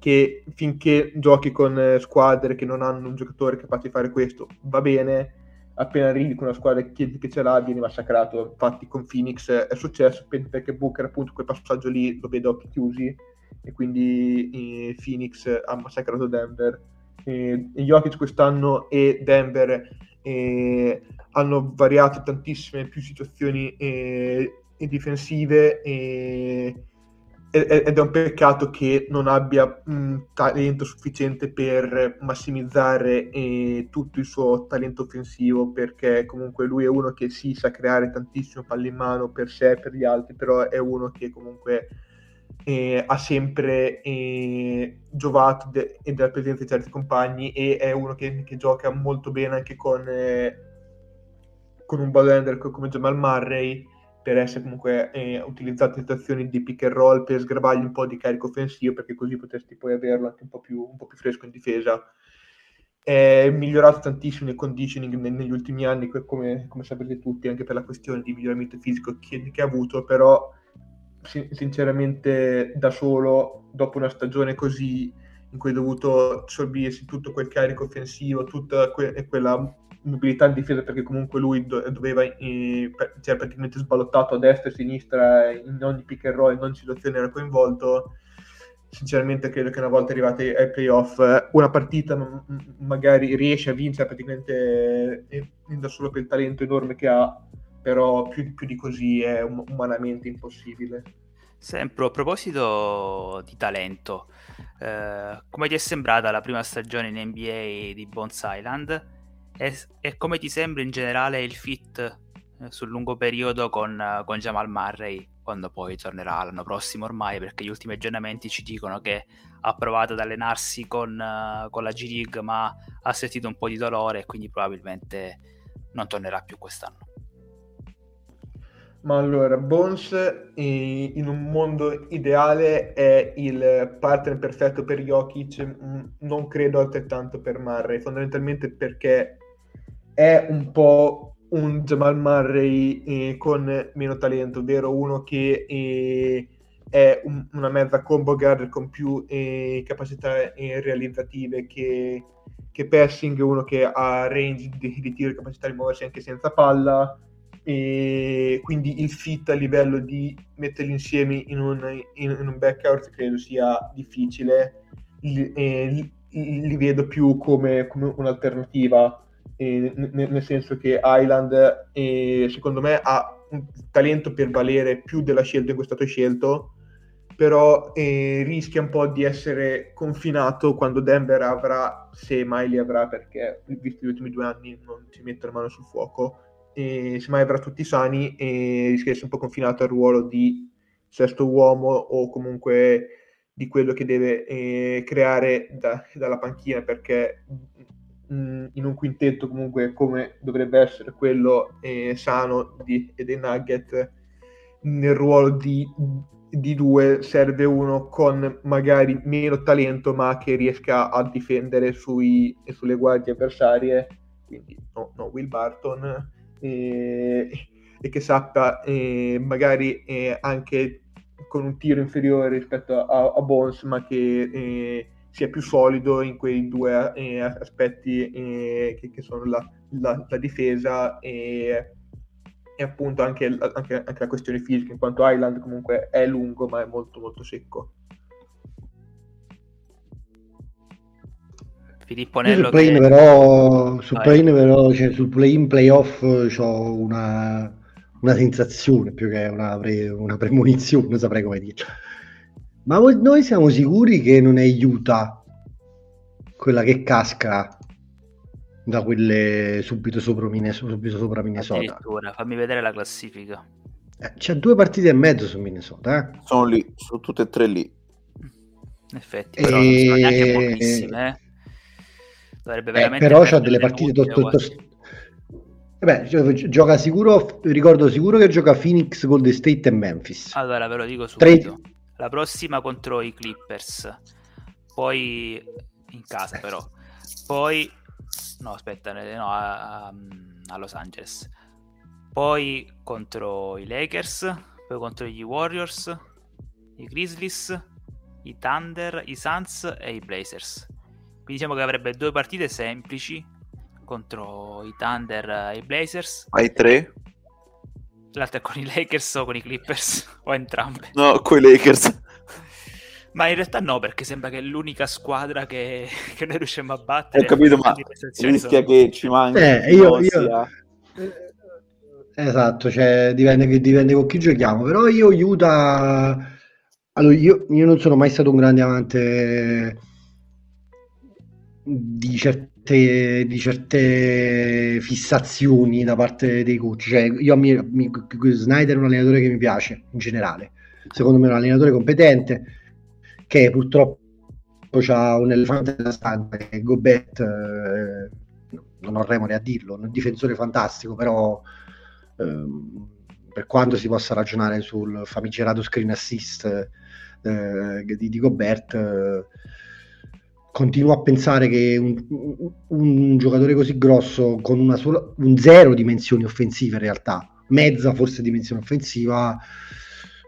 che finché giochi con eh, squadre che non hanno un giocatore capace di fare questo va bene, appena arrivi con una squadra che, che ce l'ha vieni massacrato. Infatti con Phoenix è successo perché Booker appunto quel passaggio lì lo vedo occhi chiusi e quindi eh, Phoenix ha massacrato Denver. Eh, Jokic quest'anno e Denver eh, hanno variato tantissime più situazioni eh, difensive e ed è un peccato che non abbia un talento sufficiente per massimizzare eh, tutto il suo talento offensivo perché comunque lui è uno che si sa creare tantissimo palle in mano per sé e per gli altri però è uno che comunque eh, ha sempre eh, giovato de- della presenza di certi compagni e è uno che, che gioca molto bene anche con, eh, con un ball come Jamal Murray per essere comunque eh, utilizzato in situazioni di pick and roll per sgravargli un po' di carico offensivo perché così potresti poi averlo anche un po' più, un po più fresco in difesa. È migliorato tantissimo nel conditioning negli ultimi anni come, come, sapete tutti anche per la questione di miglioramento fisico che, che ha avuto però sinceramente da solo dopo una stagione così in cui ha dovuto assorbirsi tutto quel carico offensivo tutta que- quella mobilità in difesa perché comunque lui do- doveva eh, cioè praticamente sballottato a destra e a sinistra in ogni pick and roll in ogni situazione era coinvolto. Sinceramente credo che una volta arrivati ai playoff una partita m- magari riesce a vincere praticamente eh, da solo per il talento enorme che ha però più, più di così è um- umanamente impossibile Sempre a proposito di talento, eh, come ti è sembrata la prima stagione in NBA di Bones Island? E, e come ti sembra in generale il fit eh, sul lungo periodo con, uh, con, Jamal Murray quando poi tornerà l'anno prossimo ormai perché gli ultimi aggiornamenti ci dicono che ha provato ad allenarsi con, uh, con la G-League ma ha sentito un po' di dolore e quindi probabilmente non tornerà più quest'anno. Ma allora, Bones in un mondo ideale è il partner perfetto per Jokic, non credo altrettanto per Murray, fondamentalmente perché è un po' un Jamal Murray eh, con meno talento, ovvero uno che eh, è un, una mezza combo guard con più eh, capacità eh, realizzative che, che, passing, uno che ha range di, di tiro e capacità di muoversi anche senza palla, e quindi il fit a livello di metterli insieme in un, in, in un backout credo sia difficile, li, li, li vedo più come, come un'alternativa eh, nel senso che Island eh, secondo me ha un talento per valere più della scelta in cui è stato scelto però rischia un po' di essere confinato quando Denver avrà, se mai li avrà perché visto gli ultimi due anni non ci mette la mano sul fuoco e se mai avrà tutti sani e rischia di essere un po' confinato al ruolo di sesto uomo o comunque di quello che deve eh, creare da, dalla panchina perché mh, in un quintetto comunque come dovrebbe essere quello eh, sano di, dei Nugget nel ruolo di, di, due serve uno con magari meno talento ma che riesca a difendere sui, sulle guardie avversarie quindi no, no Will Barton eh, e che sappia eh, magari eh, anche con un tiro inferiore rispetto a, a Bones ma che eh, sia più solido in quei due eh, aspetti eh, che, che, sono la, la, la difesa e, e appunto anche, anche, anche, la questione fisica, in quanto Island comunque è lungo ma è molto molto secco. Filippo Nello sul play-in che... però, sul play però cioè, sul play-in playoff ho una, una sensazione più che una, pre, una premonizione, non saprei come dire ma noi siamo sicuri che non è Utah quella che casca da quelle subito sopra, Minnesota, subito sopra Minnesota. Fammi vedere la classifica. Eh, c'è due partite e mezzo su Minnesota. Eh? Sono lì, sono tutte e tre lì. In effetti, però non sono neanche pochissime. Eh. Dovrebbe Eh, veramente però c'ha delle partite punti, to- to- quasi. to- Vabbè, gio- gioca sicuro, ricordo sicuro che gioca Phoenix, Golden State e Memphis. Allora, ve lo dico Tre- subito. La prossima contro i Clippers. Poi in casa, però. Poi no, aspetta, eh, no, a, a- a Los Angeles. Poi contro i Lakers, poi contro gli Warriors, i Grizzlies, i Thunder, i Suns e i Blazers. Quindi diciamo che avrebbe due partite semplici contro i Thunder e i Blazers. Hai tre? L'altra è con i Lakers o con i Clippers o entrambe. No, coi Lakers. Ma in realtà no, perché sembra che è l'unica squadra che, che noi riusciamo a battere. Ho capito, ma rischia sono- che ci manchi. Eh, io- io- sia- Esatto, cioè dipende, che- dipende con chi giochiamo, però io Utah, allora io, io non sono mai stato un grande amante di certe, di certe fissazioni da parte dei coach, cioè io mi, mi- Snyder è un allenatore che mi piace in generale, secondo me è un allenatore competente che purtroppo ha un elefante nella stanza che Gobert, eh, non ho remore a dirlo, un difensore fantastico, però ehm, per quanto si possa ragionare sul famigerato screen assist eh, di, di Gobert, eh, continuo a pensare che un, un- un giocatore così grosso con una sola, un zero dimensioni offensive in realtà, mezza forse dimensione offensiva,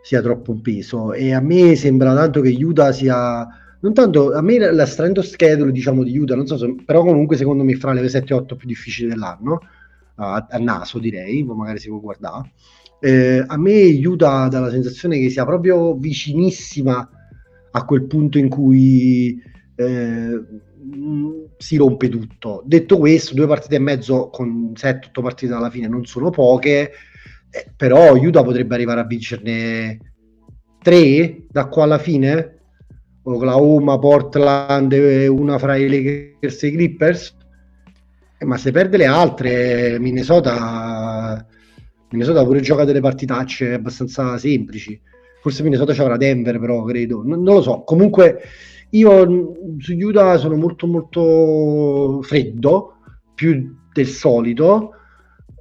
sia troppo un peso. E a me sembra tanto che Utah sia non tanto a me la- of schedule diciamo di Utah non so se, però comunque secondo me fra le 7-8 più difficili dell'anno a, a naso direi magari si può guardare Eh, a me Utah dà la sensazione che sia proprio vicinissima a quel punto in cui eh, mh, si rompe tutto detto questo due partite e mezzo con 7-8 partite alla fine non sono poche eh, però Utah potrebbe arrivare a vincerne 3 da qua alla fine Oklahoma, Portland, e una fra i Lakers e i Clippers. Eh, ma se perde le altre, Minnesota, Minnesota pure gioca delle partitacce abbastanza semplici. Forse Minnesota ci avrà Denver, però credo. Non, non lo so. Comunque, io mh, su Utah sono molto, molto freddo, più del solito.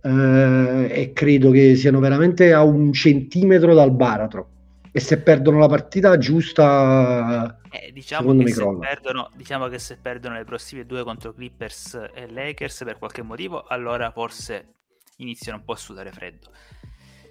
eh, e credo che siano veramente a un centimetro dal baratro e se perdono la partita giusta Eh, diciamo, che perdono, diciamo che se perdono le prossime due contro Clippers e Lakers per qualche motivo, allora forse iniziano un po' a sudare freddo.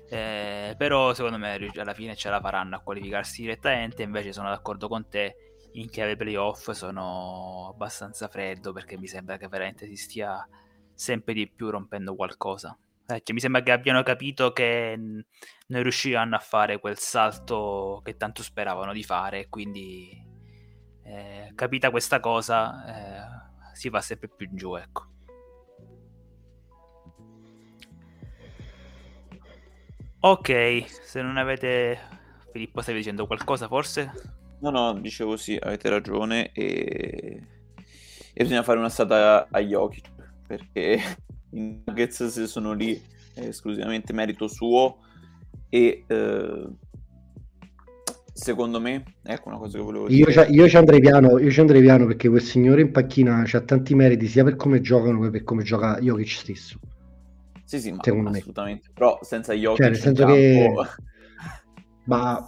Eh, però secondo me alla fine ce la faranno a qualificarsi direttamente. Invece sono d'accordo con te. In chiave playoff sono abbastanza freddo perché mi sembra che veramente si stia sempre di più rompendo qualcosa. Eh, cioè, mi sembra che abbiano capito che non riusciranno a fare quel salto che tanto speravano di fare. Quindi, eh, capita questa cosa, eh, si va sempre più in giù. Ecco. Ok, se non avete. Filippo, stavi dicendo qualcosa forse? No, no, dicevo sì, avete ragione e, e bisogna fare una stata a Jokic perché i Nuggets se sono lì è esclusivamente merito suo e eh, secondo me, ecco una cosa che volevo io, dire. ci- io ci andrei piano io ci andrei piano perché quel signore in panchina ha tanti meriti sia per come giocano che per come gioca Jokic stesso Sì, sì, ma secondo me. assolutamente. Però senza Jokic Cioè, nel senso campo- che- ma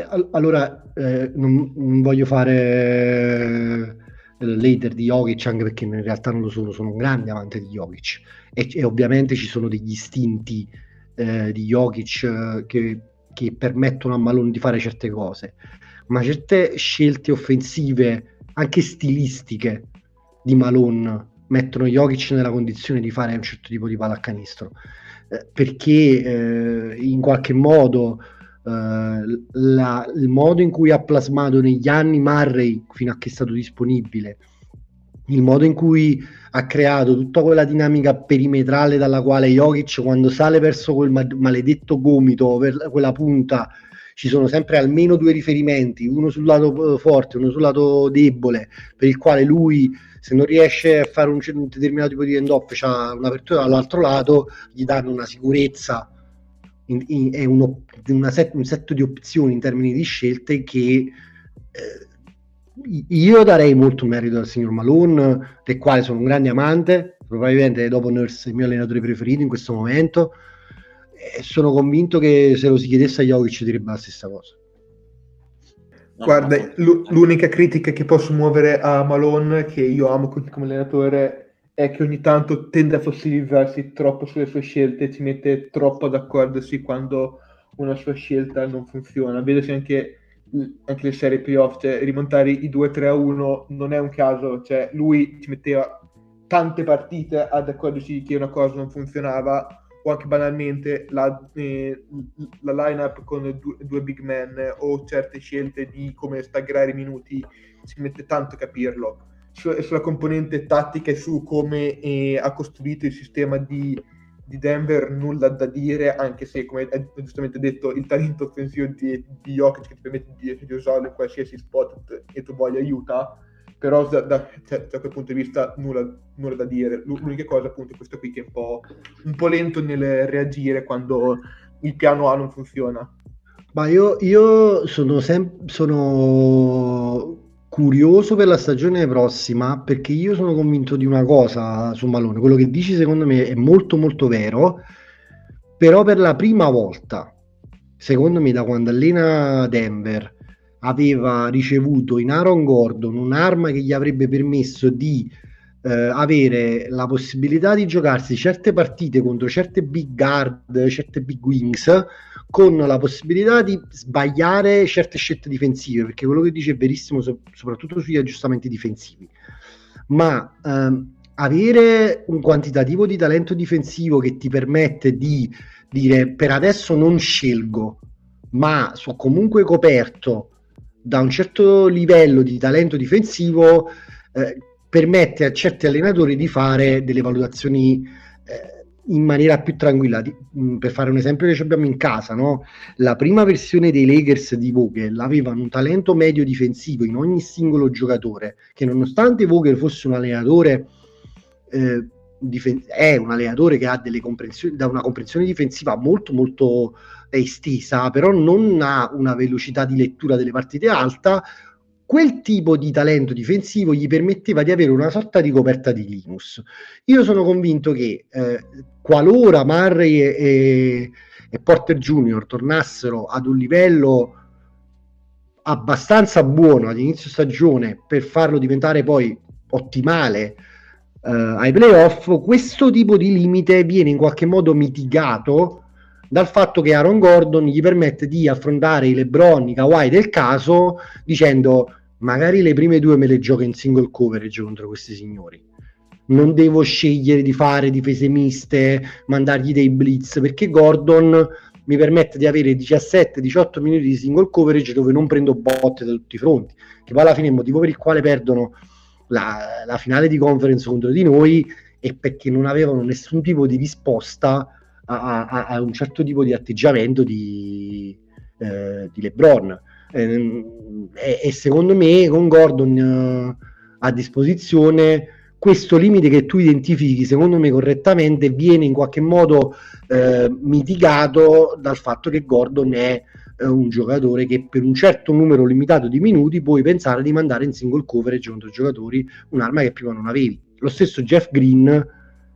allora eh, non, non voglio fare eh, l'hater di Jokic anche perché in realtà non lo sono sono un grande amante di Jokic. E, e ovviamente ci sono degli istinti eh, di Jokic eh, che, che permettono a Malone di fare certe cose. Ma certe scelte offensive anche stilistiche di Malone mettono Jokic nella condizione di fare un certo tipo di pallacanestro. Eh, perché eh, in qualche modo eh, la- il modo in cui ha plasmato negli anni Murray fino a che è stato disponibile il modo in cui ha creato tutta quella dinamica perimetrale dalla quale Jokic quando sale verso quel ma- maledetto gomito per quella punta ci sono sempre almeno due riferimenti, uno sul lato eh, forte, uno sul lato debole, per il quale lui se non riesce a fare un, determinato tipo di end-off, c'ha un'apertura dall'altro lato, gli danno una sicurezza e set, un set di opzioni in termini di scelte che eh, io darei molto merito al signor Malone, del quale sono un grande amante, probabilmente dopo Nurse il mio allenatore preferito in questo momento, e sono convinto che se lo si chiedesse a Jokic direbbe la stessa cosa. Guarda, l'unica critica che posso muovere a Malone, che io amo come allenatore, è che ogni tanto tende a fossilizzarsi troppo sulle sue scelte e ci mette troppo ad accordersi quando una sua scelta non funziona. Vedo se anche, anche le serie playoff, cioè rimontare i 2-3 a 1 non è un caso, cioè lui ci metteva tante partite ad accorgersi che una cosa non funzionava o anche banalmente la, eh, la line-up con due, due, big men o certe scelte di come staggare i minuti, si mette tanto a capirlo. Su, sulla componente tattica e su come eh, ha costruito il sistema di, di, Denver nulla da dire, anche se, come hai giustamente detto, il talento offensivo di, di Jokic che ti permette di, di usarlo in qualsiasi spot e tu voglia aiuta però da, da, cioè, da, quel punto di vista nulla, nulla, da dire. L'unica cosa appunto è questo qui che è un po', un po', lento nel reagire quando il piano A non funziona. Ma io, io sono, sem- sono curioso per la stagione prossima perché io sono convinto di una cosa su Malone, quello che dici secondo me è molto molto vero, però per la prima volta, secondo me da quando allena Denver, aveva ricevuto in Aaron Gordon un'arma che gli avrebbe permesso di eh, avere la possibilità di giocarsi certe partite contro certe big guard, certe big wings, con la possibilità di sbagliare certe scelte difensive, perché quello che dice è verissimo so- soprattutto sugli aggiustamenti difensivi. Ma ehm, avere un quantitativo di talento difensivo che ti permette di dire per adesso non scelgo, ma sono comunque coperto da un certo livello di talento difensivo eh, permette a certi allenatori di fare delle valutazioni in maniera più tranquilla. Mm, per fare un esempio che abbiamo in casa, no? la prima versione dei Lakers di Vogel avevano un talento medio difensivo in ogni singolo giocatore, che nonostante Vogel fosse un allenatore eh, difen- è un allenatore che ha delle comprensioni da una comprensione difensiva molto molto estesa, però non ha una velocità di lettura delle partite alta, quel tipo di talento difensivo gli permetteva di avere una sorta di coperta di Linus. Io sono convinto che eh, qualora Murray e, e, e, Porter Junior tornassero ad un livello abbastanza buono ad inizio stagione per farlo diventare poi ottimale eh, ai playoff, questo tipo di limite viene in qualche modo mitigato dal fatto che Aaron Gordon gli permette di affrontare i LeBron, i Kawhi del caso dicendo magari le prime due me le gioco in single coverage contro questi signori non devo scegliere di fare difese miste, mandargli dei blitz perché Gordon mi permette di avere 17-18 minuti di single coverage dove non prendo botte da tutti i fronti che poi alla fine il motivo per il quale perdono la, la finale di conference contro di noi è perché non avevano nessun tipo di risposta a, a, a un certo tipo di atteggiamento di, eh, di LeBron. Eh, e, e, secondo me con Gordon eh, a disposizione questo limite che tu identifichi secondo me correttamente viene in qualche modo eh, mitigato dal fatto che Gordon è eh, un giocatore che per un certo numero limitato di minuti puoi pensare di mandare in single coverage contro giocatori un'arma che prima non avevi. Lo stesso Jeff Green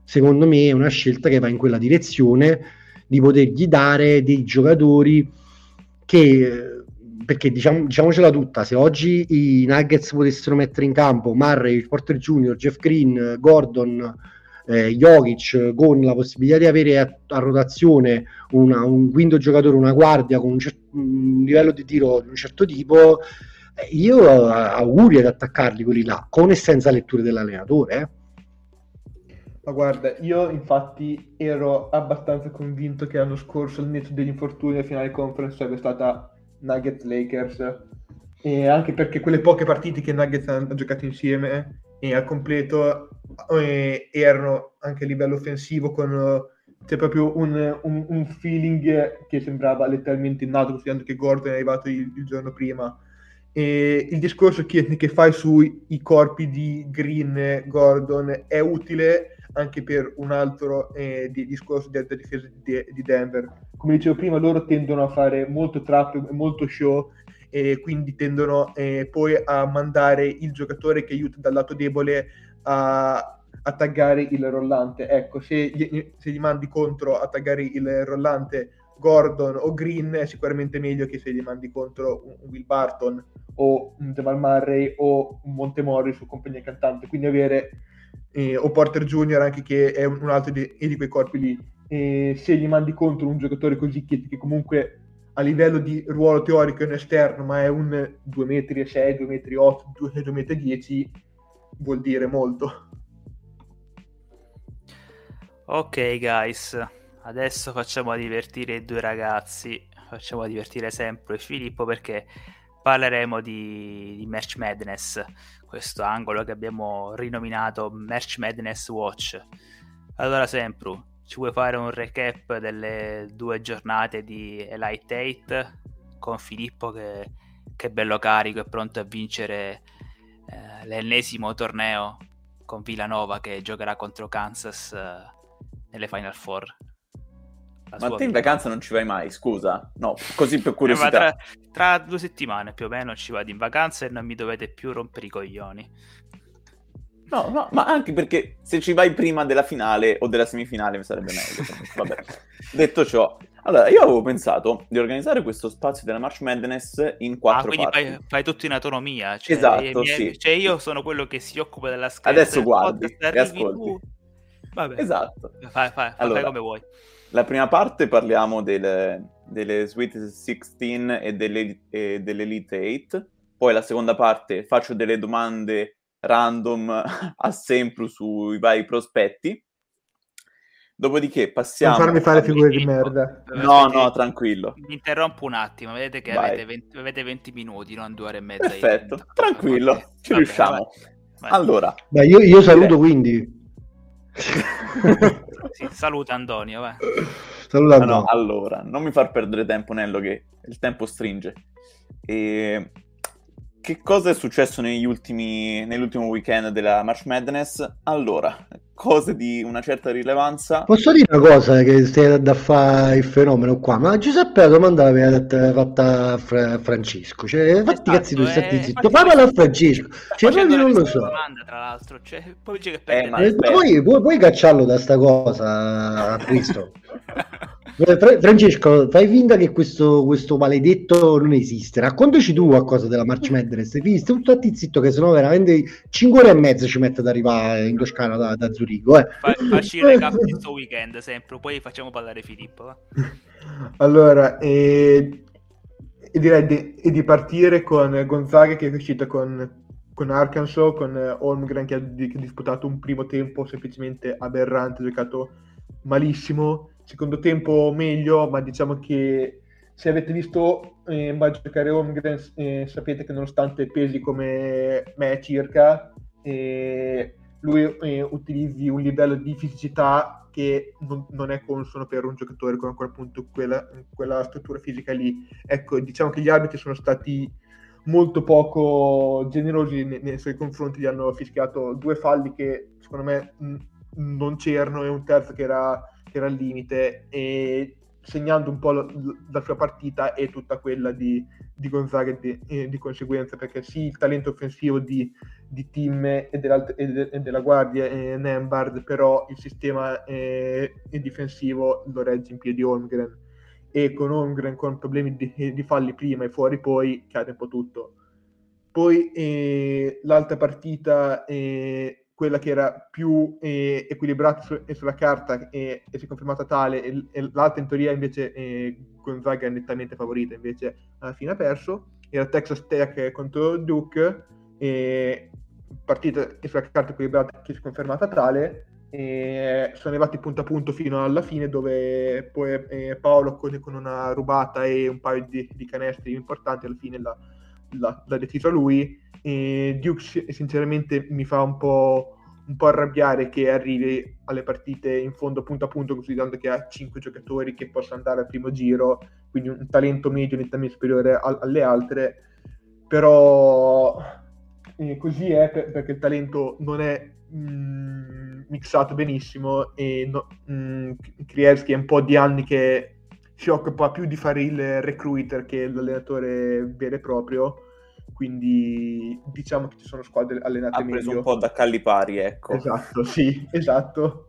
secondo me è una scelta che va in quella direzione di potergli dare dei giocatori che perché diciamo, diciamocela tutta se oggi i Nuggets potessero mettere in campo Murray, Porter Jr., Jeff Green, Gordon eh, Jokic con la possibilità di avere a, a rotazione una, un quinto giocatore, una guardia con un, cer- un, livello di tiro di un certo tipo eh, io auguri ad attaccarli quelli là con e senza letture dell'allenatore eh. Ma guarda, io infatti ero abbastanza convinto che l'anno scorso il netto degli infortuni alla finale conference sarebbe stata Nuggets Lakers e anche perché quelle poche partite che Nuggets hanno giocato insieme e al completo eh, erano anche a livello offensivo con c'è proprio un, un, un feeling che sembrava letteralmente nato, considerando che Gordon è arrivato il, il giorno prima. E il discorso che, che fai sui corpi di Green Gordon è utile anche per un altro eh, di, discorso della difesa di, di, Denver. Come dicevo prima, loro tendono a fare molto trap, molto show e quindi tendono eh, poi a mandare il giocatore che aiuta dal lato debole a, a taggare il rollante. Ecco, se gli, se gli mandi contro a taggare il rollante Gordon o Green è sicuramente meglio che se gli mandi contro un Will Barton o un Jamal Murray o un Montemori su compagnia cantante. Quindi avere eh, o Porter Junior anche che è un, altro di, di, quei corpi lì. E se gli mandi contro un giocatore così che, che comunque a livello di ruolo teorico è un esterno, ma è un 2 metri e 6, 2 metri 8, 2, 2 metri 10, vuol dire molto. Ok guys, adesso facciamo divertire i due ragazzi, facciamo divertire sempre Filippo perché parleremo di, di Merch Madness, questo angolo che abbiamo rinominato Merch Madness Watch. Allora, Sempru, ci vuoi fare un recap delle due giornate di Elite 8 con Filippo che, che è bello carico e pronto a vincere eh, l'ennesimo torneo con Villanova che giocherà contro Kansas eh, nelle Final Four? Ma te in vacanza non ci vai mai, scusa? No, così per curiosità. Eh, tra, tra, due settimane più o meno ci vado in vacanza e non mi dovete più rompere i coglioni. No, no, ma anche perché se ci vai prima della finale o della semifinale mi sarebbe meglio. Vabbè, detto ciò, allora io avevo pensato di organizzare questo spazio della March Madness in quattro ah, quindi parti. Fai, fai tutto in autonomia. Cioè, esatto, miei, sì. Cioè io sono quello che si occupa della scheda. Adesso guardi e ascolti. Tu... Vabbè. Esatto. Fai, fai, allora, fai come vuoi. La prima parte parliamo delle, delle Sweet 16 e, delle, e dell'Elite 8, poi la seconda parte faccio delle domande random a sempre sui vari prospetti. Dopodiché passiamo. Non farmi fare figure di merda. No, no, tranquillo. Mi interrompo un attimo. Vedete che avete 20, avete 20, minuti, non due ore e mezza. Perfetto, tranquillo, ci Vabbè, riusciamo. Vai. Allora, Beh, io, io saluto quindi. sì, saluta Antonio. Vai. Saluta Antonio. No, allora, non mi far perdere tempo, Nello, che il tempo stringe. E... Che cosa è successo negli ultimi, nell'ultimo weekend della March Madness? Allora, cose di una certa rilevanza. Posso dire una cosa che stai da fare il fenomeno qua? Ma Giuseppe la domanda l'aveva fatta fra Francesco. Cioè, fatti esatto, cazzi tu, stati eh, zitto. Fammela a Francesco. Cioè, proprio non lo so. Domanda, tra l'altro. Cioè, poi, che eh, eh, poi puoi, puoi cacciarlo da sta cosa a Cristo. Eh, Francesco, fai finta che questo, questo, maledetto non esiste. Raccontaci tu qualcosa della March Madness. Stai tutto zitto, che sennò veramente 5 ore e mezza ci mette ad arrivare in Toscana da, da Zurigo. Eh. Fa, facci il recap di questo weekend sempre, poi facciamo parlare Filippo. Va? Allora, eh, direi di, di, partire con Gonzaga che è uscita con, con Arkansas, con Holmgren che ha, che ha disputato un primo tempo semplicemente aberrante, ha giocato malissimo secondo tempo meglio, ma diciamo che se avete visto eh, giocare Holmgren eh, sapete che nonostante pesi come me circa, eh, lui eh, utilizzi un livello di fisicità che non, non, è consono per un giocatore con ancora appunto quella, quella struttura fisica lì. Ecco, diciamo che gli arbitri sono stati molto poco generosi nei, nei suoi confronti, gli hanno fischiato due falli che secondo me mh, non c'erano e un terzo che era che era al limite e segnando un po' la, la sua partita e tutta quella di, di Gonzaga di, eh, di, conseguenza perché sì il talento offensivo di, di Tim e, e, de, e, della guardia è Nembard però il sistema eh, difensivo lo regge in piedi Holmgren. E con Holmgren con problemi di, di falli prima e fuori poi cade un po' tutto. Poi eh, l'altra partita eh, quella che era più eh, equilibrata su, sulla carta e, e, si è confermata tale, e, e l'altra in teoria invece eh, Gonzaga è nettamente favorita, invece alla fine ha perso, era Texas Tech contro Duke, partita sulla carta equilibrata che si è confermata tale, sono arrivati punto a punto fino alla fine dove poi eh, Paolo con, con, una rubata e un paio di, di canestri importanti alla fine l'ha deciso lui e Duke sinceramente mi fa un po', un po' arrabbiare che arrivi alle partite in fondo punto a punto, considerando che ha 5 giocatori che possono andare al primo giro, quindi un talento medio nettamente superiore a- alle altre, però eh, così è per- perché il talento non è mh, mm, mixato benissimo e no, mh, Krievski è un po' di anni che si occupa più di fare il recruiter che l'allenatore vero e proprio quindi diciamo che ci sono squadre allenate ha preso meglio. un po' da Callipari, ecco. Esatto, sì, esatto.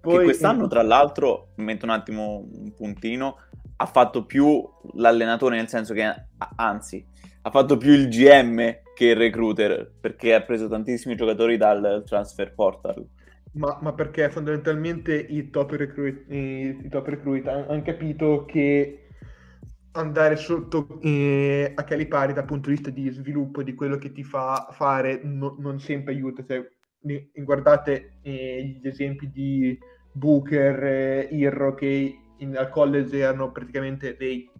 Poi, che quest'anno, tra l'altro, metto un attimo un puntino, ha fatto più l'allenatore, nel senso che, anzi, ha fatto più il GM che il recruiter, perché ha preso tantissimi giocatori dal transfer portal. Ma, ma perché fondamentalmente i top recruit, i, i top recruit hanno capito che andare sotto eh, a calipari dal punto di vista di sviluppo di quello che ti fa fare no, non sempre aiuta. Cioè, guardate eh, gli esempi di Booker, eh, Irro che in, al college erano praticamente dei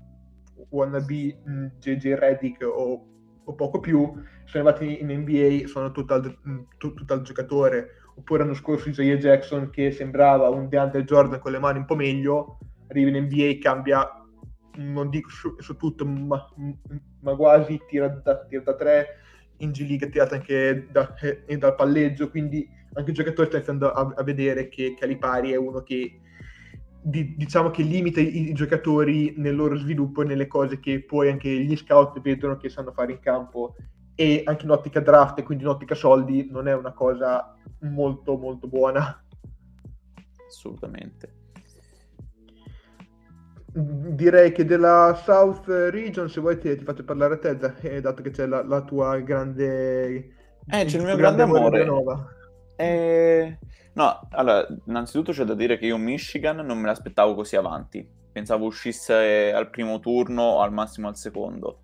wannabe JJ Reddick o, o, poco più, sono arrivati in NBA, sono tutt'al, tutt'al giocatore. Oppure l'anno scorso Isaiah Jackson che sembrava un DeAndre Jordan con le mani un po' meglio, arriva in NBA cambia non dico su, su tutto, ma, ma, quasi tira da, tira da tre, in G-League tirata anche da, eh, dal palleggio, quindi anche il giocatore sta iniziando a, a, vedere che Calipari è uno che di, diciamo che limita i, i, giocatori nel loro sviluppo e nelle cose che poi anche gli scout vedono che sanno fare in campo. E anche in ottica draft e quindi in ottica soldi non è una cosa molto molto buona. Assolutamente direi che della South Region, se vuoi ti, ti faccio parlare a te, eh, dato che c'è la, la tua grande... Eh, c'è il mio grande, grande amore. Eh, no, allora, innanzitutto c'è da dire che io Michigan non me l'aspettavo così avanti. Pensavo uscisse al primo turno o al massimo al secondo.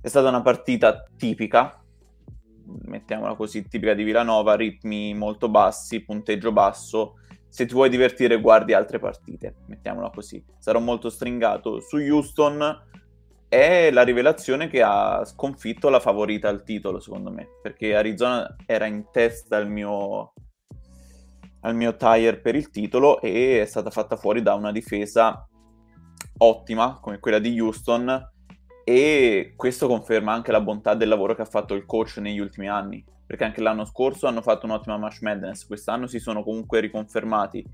È stata una partita tipica, mettiamola così, tipica di Villanova, ritmi molto bassi, punteggio basso, se ti vuoi divertire guardi altre partite, mettiamola così. Sarò molto stringato. Su Houston è la rivelazione che ha sconfitto la favorita al titolo, secondo me, perché Arizona era in testa al mio, al mio tire per il titolo e è stata fatta fuori da una difesa ottima come quella di Houston e questo conferma anche la bontà del lavoro che ha fatto il coach negli ultimi anni perché anche l'anno scorso hanno fatto un'ottima March Madness, quest'anno si sono comunque riconfermati.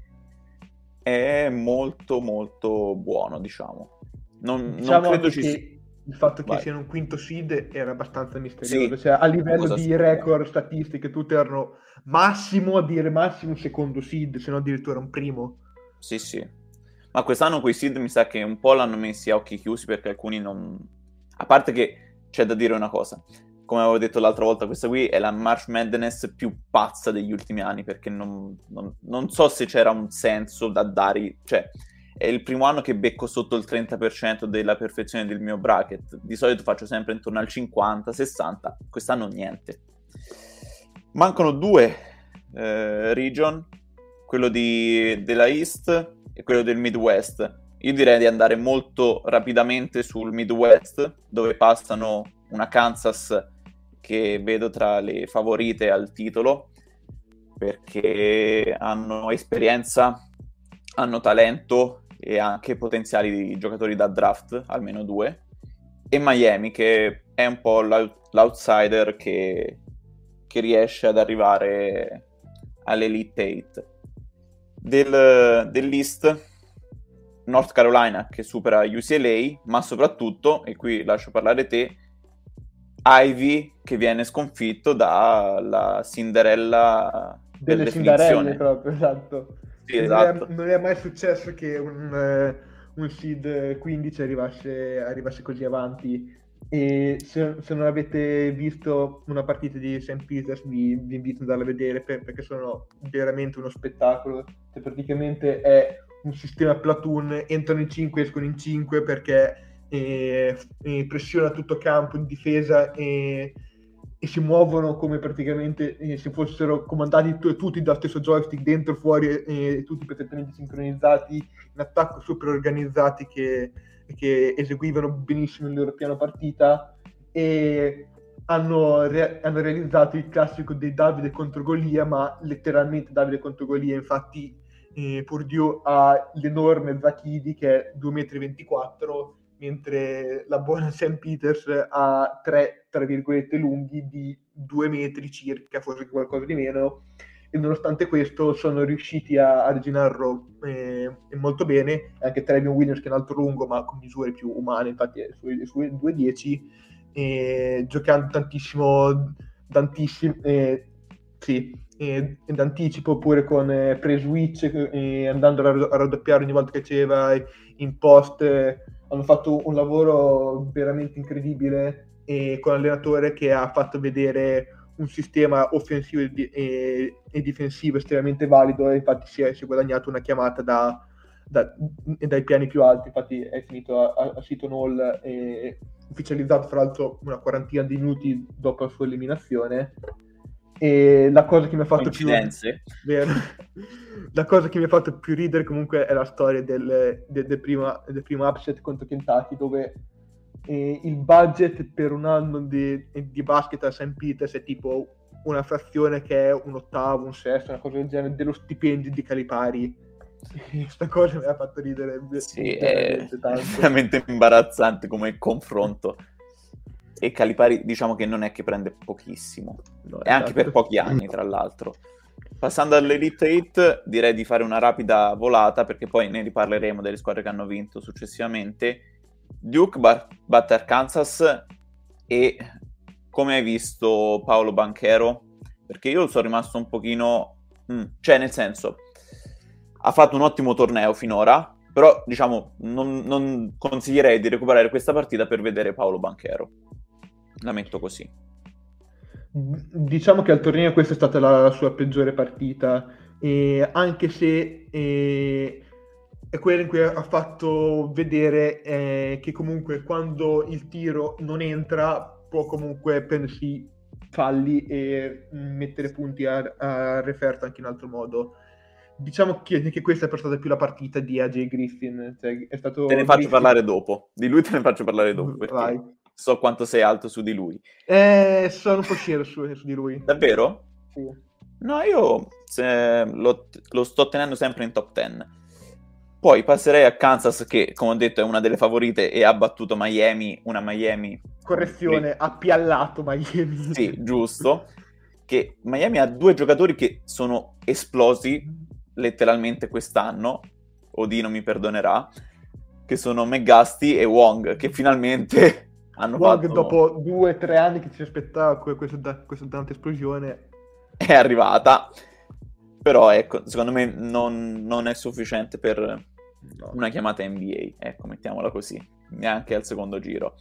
È molto molto buono, diciamo. Non, diciamo non credo ci sia... Il fatto che Vai. siano un quinto seed era abbastanza misterioso, sì. cioè a livello di record statistiche tutte erano massimo a dire massimo secondo seed, se non addirittura un primo. Sì, sì. Ma quest'anno quei seed mi sa che un po' l'hanno messi a occhi chiusi perché alcuni non... A parte che c'è da dire una cosa, come avevo detto l'altra volta, questa qui è la March Madness più pazza degli ultimi anni, perché non, non, non, so se c'era un senso da dare, cioè è il primo anno che becco sotto il 30% della perfezione del mio bracket, di solito faccio sempre intorno al 50-60, quest'anno niente. Mancano due eh, region, quello di, della East e quello del Midwest. Io direi di andare molto rapidamente sul Midwest, dove passano una Kansas che vedo tra le favorite al titolo perché hanno esperienza, hanno talento e anche potenziali giocatori da draft, almeno due, e Miami che è un po' l'outsider che, che riesce ad arrivare all'Elite 8. Del, dell'East, North Carolina che supera UCLA, ma soprattutto, e qui lascio parlare te, Ivy che viene sconfitto dalla Cinderella delle Cinderelle proprio, esatto. Sì, esatto. Non, è, non, è, mai successo che un, uh, un seed 15 arrivasse, arrivasse, così avanti e se, se, non avete visto una partita di St. Peters vi, vi invito ad andarla a vedere per, perché sono veramente uno spettacolo cioè, praticamente è un sistema platoon entrano in 5 escono in 5 perché e, e pressiona tutto campo in difesa e, e si muovono come praticamente eh, se fossero comandati t- tutti dallo stesso joystick dentro, fuori e tutti perfettamente sincronizzati in attacco super organizzati che, che eseguivano benissimo il loro piano partita e hanno, re- hanno realizzato il classico dei Davide contro Golia, ma letteralmente Davide contro Golia, infatti eh, Purdue ha l'enorme Zachidi che è 2,24 m, mentre la buona St. Peters ha 3, tra virgolette, lunghi di 2 metri circa, forse qualcosa di meno, e nonostante questo sono riusciti a, a reginarlo eh, molto bene, anche Trevion Williams che è un altro lungo ma con misure più umane, infatti sui, sui 2,10, eh, giocando tantissimo, tantissimo eh, sì, eh, d'anticipo oppure con eh, pre-switch, eh, andando a, raddoppiare ogni volta che c'era in post, eh, hanno fatto un lavoro veramente incredibile e con l'allenatore che ha fatto vedere un sistema offensivo e, e, e difensivo estremamente valido e infatti si è, si è guadagnato una chiamata da, da, dai piani più alti, infatti è finito a, a Seaton Hall e ufficializzato fra l'altro una quarantina di minuti dopo la sua eliminazione e la cosa che mi ha fatto più vero, la cosa che mi ha fatto più ridere comunque è la storia del, del, del, primo, del primo upset contro Kentucky dove eh, il budget per un anno di, di basket a St. Peters è tipo una frazione che è un ottavo, un sesto, una cosa del genere, dello stipendio di Calipari. Questa cosa mi ha fatto ridere. Sì, è veramente imbarazzante come confronto. E Calipari diciamo che non è che prende pochissimo, no, e esatto. anche per pochi anni tra l'altro. Passando all'Elite 8 direi di fare una rapida volata perché poi ne riparleremo delle squadre che hanno vinto successivamente Duke batte Arkansas e come hai visto Paolo Banchero? Perché io sono rimasto un pochino... Mm, cioè nel senso, ha fatto un ottimo torneo finora, però diciamo non, non consiglierei di recuperare questa partita per vedere Paolo Banchero. La metto così. Diciamo che al torneo questa è stata la, sua peggiore partita, e anche se... E è quella in cui ha fatto vedere eh, che comunque quando il tiro non entra può comunque prendersi falli e mettere punti a, a referto anche in altro modo. Diciamo che, che, questa è stata più la partita di AJ Griffin. Cioè è stato te ne faccio Griffin... parlare dopo. Di lui te ne faccio parlare dopo. Perché Vai. So quanto sei alto su di lui. Eh, sono un po' scero su, su, di lui. Davvero? Sì. No, io lo, lo sto tenendo sempre in top 10 poi passerei a Kansas, che come ho detto è una delle favorite e ha battuto Miami, una Miami. Correzione, ha piallato Miami. Sì, giusto. Che Miami ha due giocatori che sono esplosi letteralmente quest'anno. Odino mi perdonerà. Che sono McGusty e Wong, che finalmente hanno Wong, fatto... dopo due o tre anni che ci aspettava questa, questa tanta esplosione, è arrivata. Però ecco, secondo me non, non è sufficiente per una chiamata NBA, ecco, mettiamola così, neanche al secondo giro.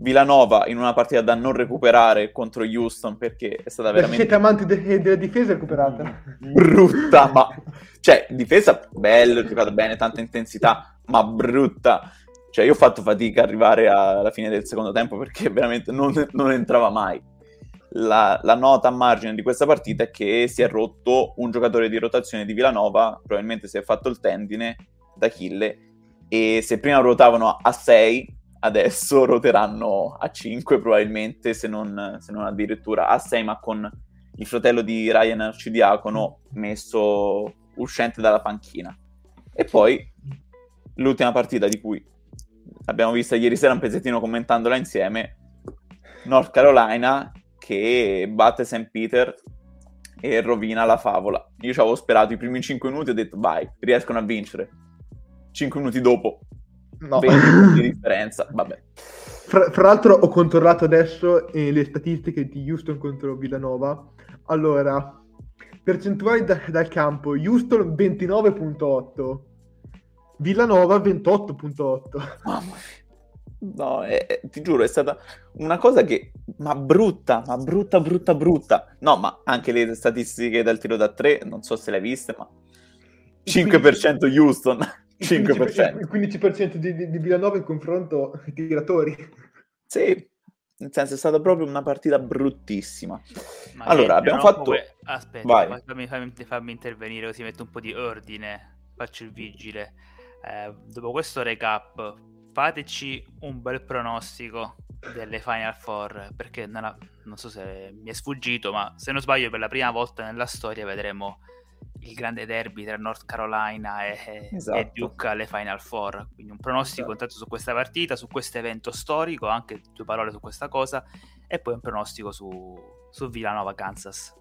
Villanova in una partita da non recuperare contro Houston perché è stata veramente... Siete amanti de- della difesa recuperata? Brutta, ma... Cioè, difesa bella, giocata bene, tanta intensità, ma brutta. Cioè, io ho fatto fatica ad arrivare alla fine del secondo tempo perché veramente non, non entrava mai. La, la, nota a margine di questa partita è che si è rotto un giocatore di rotazione di Villanova, probabilmente si è fatto il tendine d'Achille e se prima ruotavano a 6 adesso roteranno a 5 probabilmente se non, se non addirittura a 6 ma con il fratello di Ryan Arcidiacono messo uscente dalla panchina e poi l'ultima partita di cui abbiamo visto ieri sera un pezzettino commentandola insieme North Carolina che batte St. Peter e rovina la favola io ci avevo sperato i primi 5 minuti e ho detto vai riescono a vincere 5 minuti dopo. No. 20 di differenza, vabbè. Fra, fra, l'altro ho controllato adesso eh, le statistiche di Houston contro Villanova. Allora, percentuali da, dal campo, Houston 29.8, Villanova 28.8. Mamma mia. No, eh, ti giuro, è stata una cosa che... Ma brutta, ma brutta, brutta, brutta. No, ma anche le statistiche dal tiro da 3, non so se le hai viste, ma... 5% Houston. 5%. Il 15% di, di, di Villanova in confronto ai tiratori. Sì, nel senso è stata proprio una partita bruttissima. Ma allora, abbiamo fatto... Come... Aspetta, Vai. Fammi, fammi, fammi, intervenire così metto un po' di ordine, faccio il vigile. Eh, dopo questo recap, fateci un bel pronostico delle Final Four, perché non, ha- non so se mi è sfuggito, ma se non sbaglio per la prima volta nella storia vedremo il grande derby tra North Carolina e, Esatto. e Duke alle Final Four. Quindi un pronostico Esatto. intanto su questa partita, su questo evento storico, anche due parole su questa cosa, e poi un pronostico su, su Villanova, Kansas.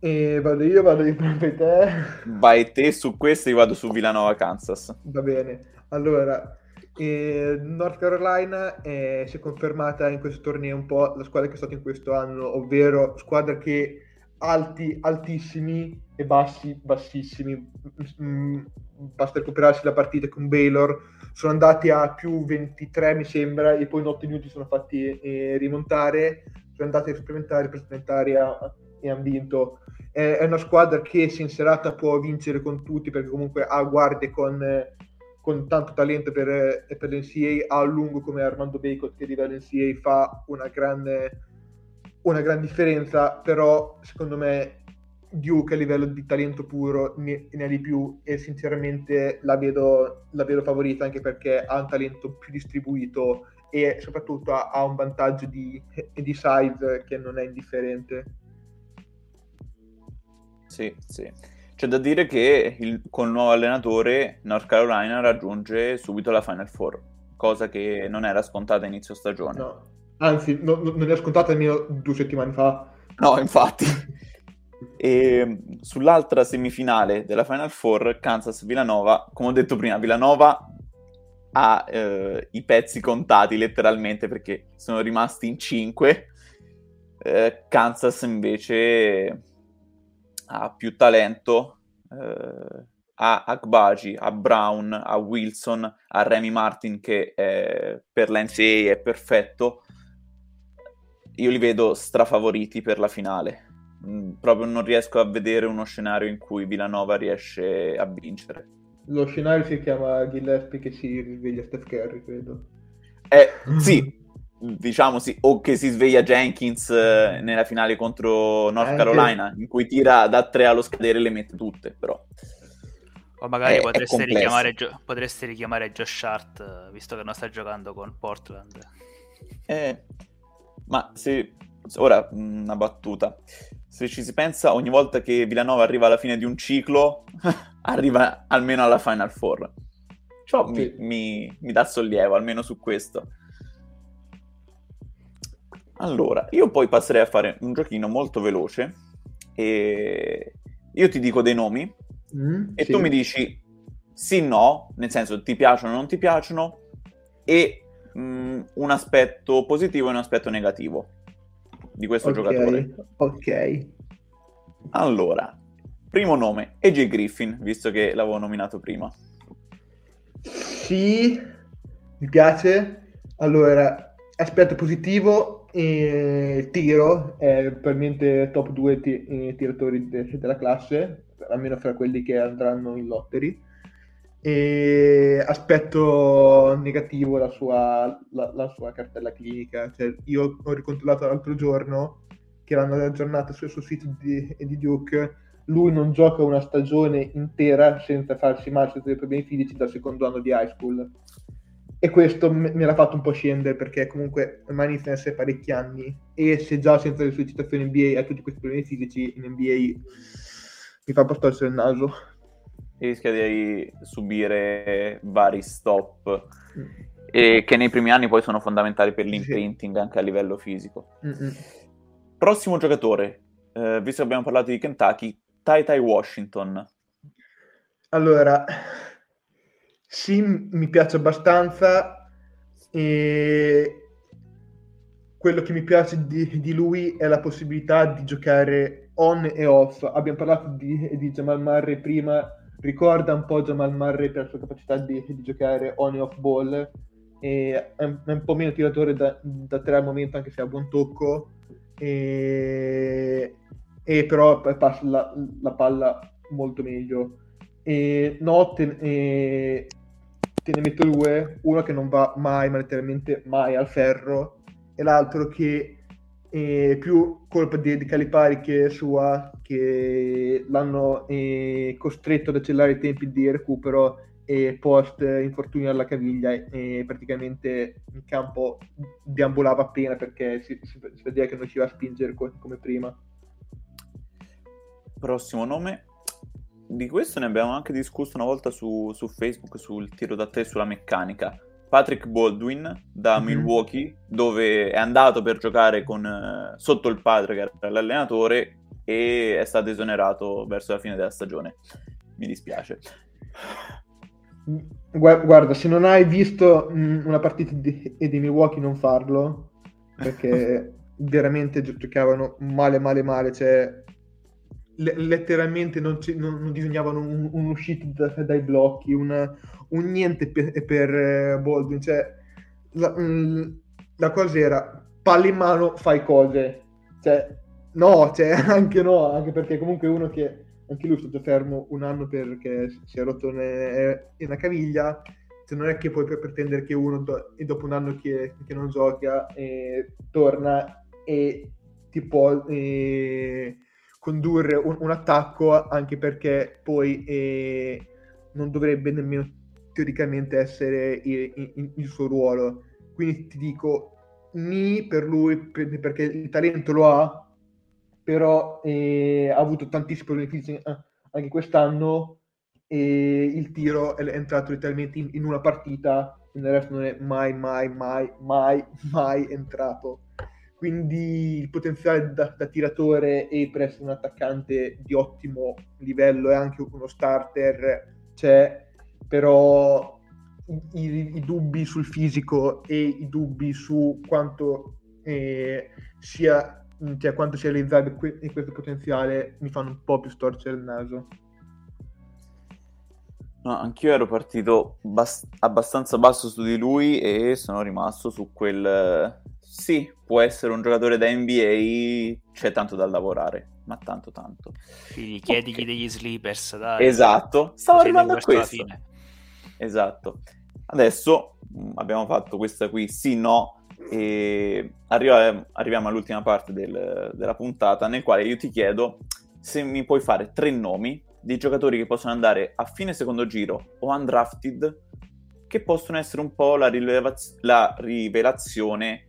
E vado io, vado di per te. Vai te su questo, io vado su Villanova, Kansas. Va bene. Allora, eh, North Carolina eh, si è confermata in questo torneo un po' la squadra che è stata in questo anno, ovvero squadra che alti altissimi e bassi bassissimi. Mm, basta recuperarsi la partita con Baylor. Sono andati a più 23, mi sembra, e poi in 8 minuti sono fatti eh, rimontare. Sono andati a supplementari per supplementari a- e hanno vinto. È, una squadra che se in serata può vincere con tutti perché comunque ha guardie con, con tanto talento per, per l'NCA, ha a lungo come Armando Bacot che a livello NCA fa una grande, una gran differenza, però secondo me Duke a livello di talento puro ne, ne ha di più e sinceramente la vedo, la vedo favorita anche perché ha un talento più distribuito e soprattutto ha, ha un vantaggio di, di size che non è indifferente. Sì, sì. C'è da dire che il- con il nuovo allenatore North Carolina raggiunge subito la Final Four, cosa che non era scontata a inizio stagione. No. Anzi, no- no- non è scontata nemmeno due settimane fa. No, infatti. E sull'altra semifinale della Final Four, Kansas-Villanova, come ho detto prima, Villanova ha eh, i pezzi contati letteralmente perché sono rimasti in 5. Kansas invece ha più talento, eh, ha Akbaji, ha Brown, ha Wilson, ha Remy Martin che eh, per la NCAA è perfetto. Io li vedo strafavoriti per la finale. Mm, proprio non riesco a vedere uno scenario in cui Villanova riesce a vincere. Lo scenario si chiama Gillespie che si risveglia Steph Curry, credo. Eh, sì, diciamo sì, o che si sveglia Jenkins eh, nella finale contro North Anche- Carolina, in cui tira da tre allo scadere e le mette tutte, però. O magari È- è potreste, complesso. richiamare, potreste richiamare Josh Hart, eh, visto che non sta giocando con Portland. Eh, ma se ora mh, una battuta. Se ci si pensa, ogni volta che Villanova arriva alla fine di un ciclo, arriva almeno alla Final Four. Ciò mi, Sì. mi- mi dà sollievo, almeno su questo. Allora, io poi passerei a fare un giochino molto veloce. E io ti dico dei nomi Mm, e sì. tu mi dici sì, no, nel senso ti piacciono o non ti piacciono, e mh, un aspetto positivo e un aspetto negativo di questo Ok, giocatore. Ok. Allora, primo nome, AJ Griffin, visto che l'avevo nominato prima. Sì, mi piace. Allora, aspetto positivo, tiro, è probabilmente top 2 tiratori de- della classe, almeno fra quelli che andranno in lottery. E aspetto negativo la sua, la, la sua cartella clinica. Cioè, io ho ricontrollato l'altro giorno che l'hanno aggiornata sul, sul sito di, di Duke. Lui non gioca una stagione intera senza farsi male, senza dei problemi fisici dal secondo anno di high school. E questo me, me l'ha fatto un po' scendere perché comunque ormai inizia a essere parecchi anni e se già senza le sue citazioni NBA ha tutti questi problemi fisici, in NBA mi fa un po' storcere il naso. E rischia di subire vari stop, e che nei primi anni poi sono fondamentali per l'imprinting anche a livello fisico. Mm-mm. Prossimo giocatore, eh, visto che abbiamo parlato di Kentucky, Tai Tai Washington. Allora, sì, mi piace abbastanza e quello che mi piace di, di lui è la possibilità di giocare on e off. Abbiamo parlato di, di Jamal Murray prima, ricorda un po' Jamal Murray per la sua capacità di, di giocare on e off ball, e è, un- è un po' meno tiratore da, da tre al momento, anche se ha buon tocco, e, e però passa la, la palla molto meglio. E no, te, e te ne metto due, uno che non va mai, ma letteralmente mai al ferro, e l'altro che è più colpa di, di Calipari che sua, che l'hanno eh, costretto ad accelerare i tempi di recupero, e post infortunio alla caviglia e praticamente in campo deambulava appena perché si, si, si vedeva che non ci va a spingere co- come prima. Prossimo nome. Di questo ne abbiamo anche discusso una volta su, su Facebook sul tiro da tre sulla meccanica. Patrick Baldwin da Mhm. Milwaukee, dove è andato per giocare con, eh, sotto il padre che era l'allenatore e è stato esonerato verso la fine della stagione. Mi dispiace. Gua- Guarda, se non hai visto mh, una partita di, di Milwaukee non farlo, perché veramente gio- giocavano male, male, male, cioè letteralmente non, ci- non- non disegnavano un, un uscito da- dai blocchi, un, un niente per, per eh, Baldwin, cioè la, mh, la cosa era palla in mano, fai cose, cioè no, cioè, anche no, anche perché comunque uno che anche lui è stato fermo un anno perché si è rotto ne- una caviglia, cioè non è che puoi pre- pretendere che uno do- dopo un anno che, che non gioca eh, torna e ti può eh, condurre un, un attacco anche perché poi eh, non dovrebbe nemmeno teoricamente essere il, il- il suo ruolo. Quindi ti dico, ni per lui per- perché il talento lo ha, però eh, ha avuto tantissimi fisici eh, anche quest'anno e il tiro è entrato letteralmente in, in una partita nel resto non è mai, mai, mai, mai, mai entrato. Quindi il potenziale da, da tiratore e per essere un attaccante di ottimo livello e anche uno starter c'è, però i, i- dubbi sul fisico e i dubbi su quanto eh, sia cioè quanto sia realizzabile que- questo potenziale mi fanno un po' più storcere il naso. No, anch'io ero partito bas- abbastanza basso su di lui e sono rimasto su quel... Sì, può essere un giocatore da NBA, c'è tanto da lavorare, ma tanto tanto. Quindi chiedigli Ok. degli sleepers, dai. Esatto, stavo arrivando a questo. Esatto. Adesso mh, abbiamo fatto questa qui, sì, no, e arriva- arriviamo all'ultima parte del- della puntata nel quale io ti chiedo se mi puoi fare tre nomi di giocatori che possono andare a fine secondo giro o undrafted che possono essere un po' la, rilevaz- la rivelazione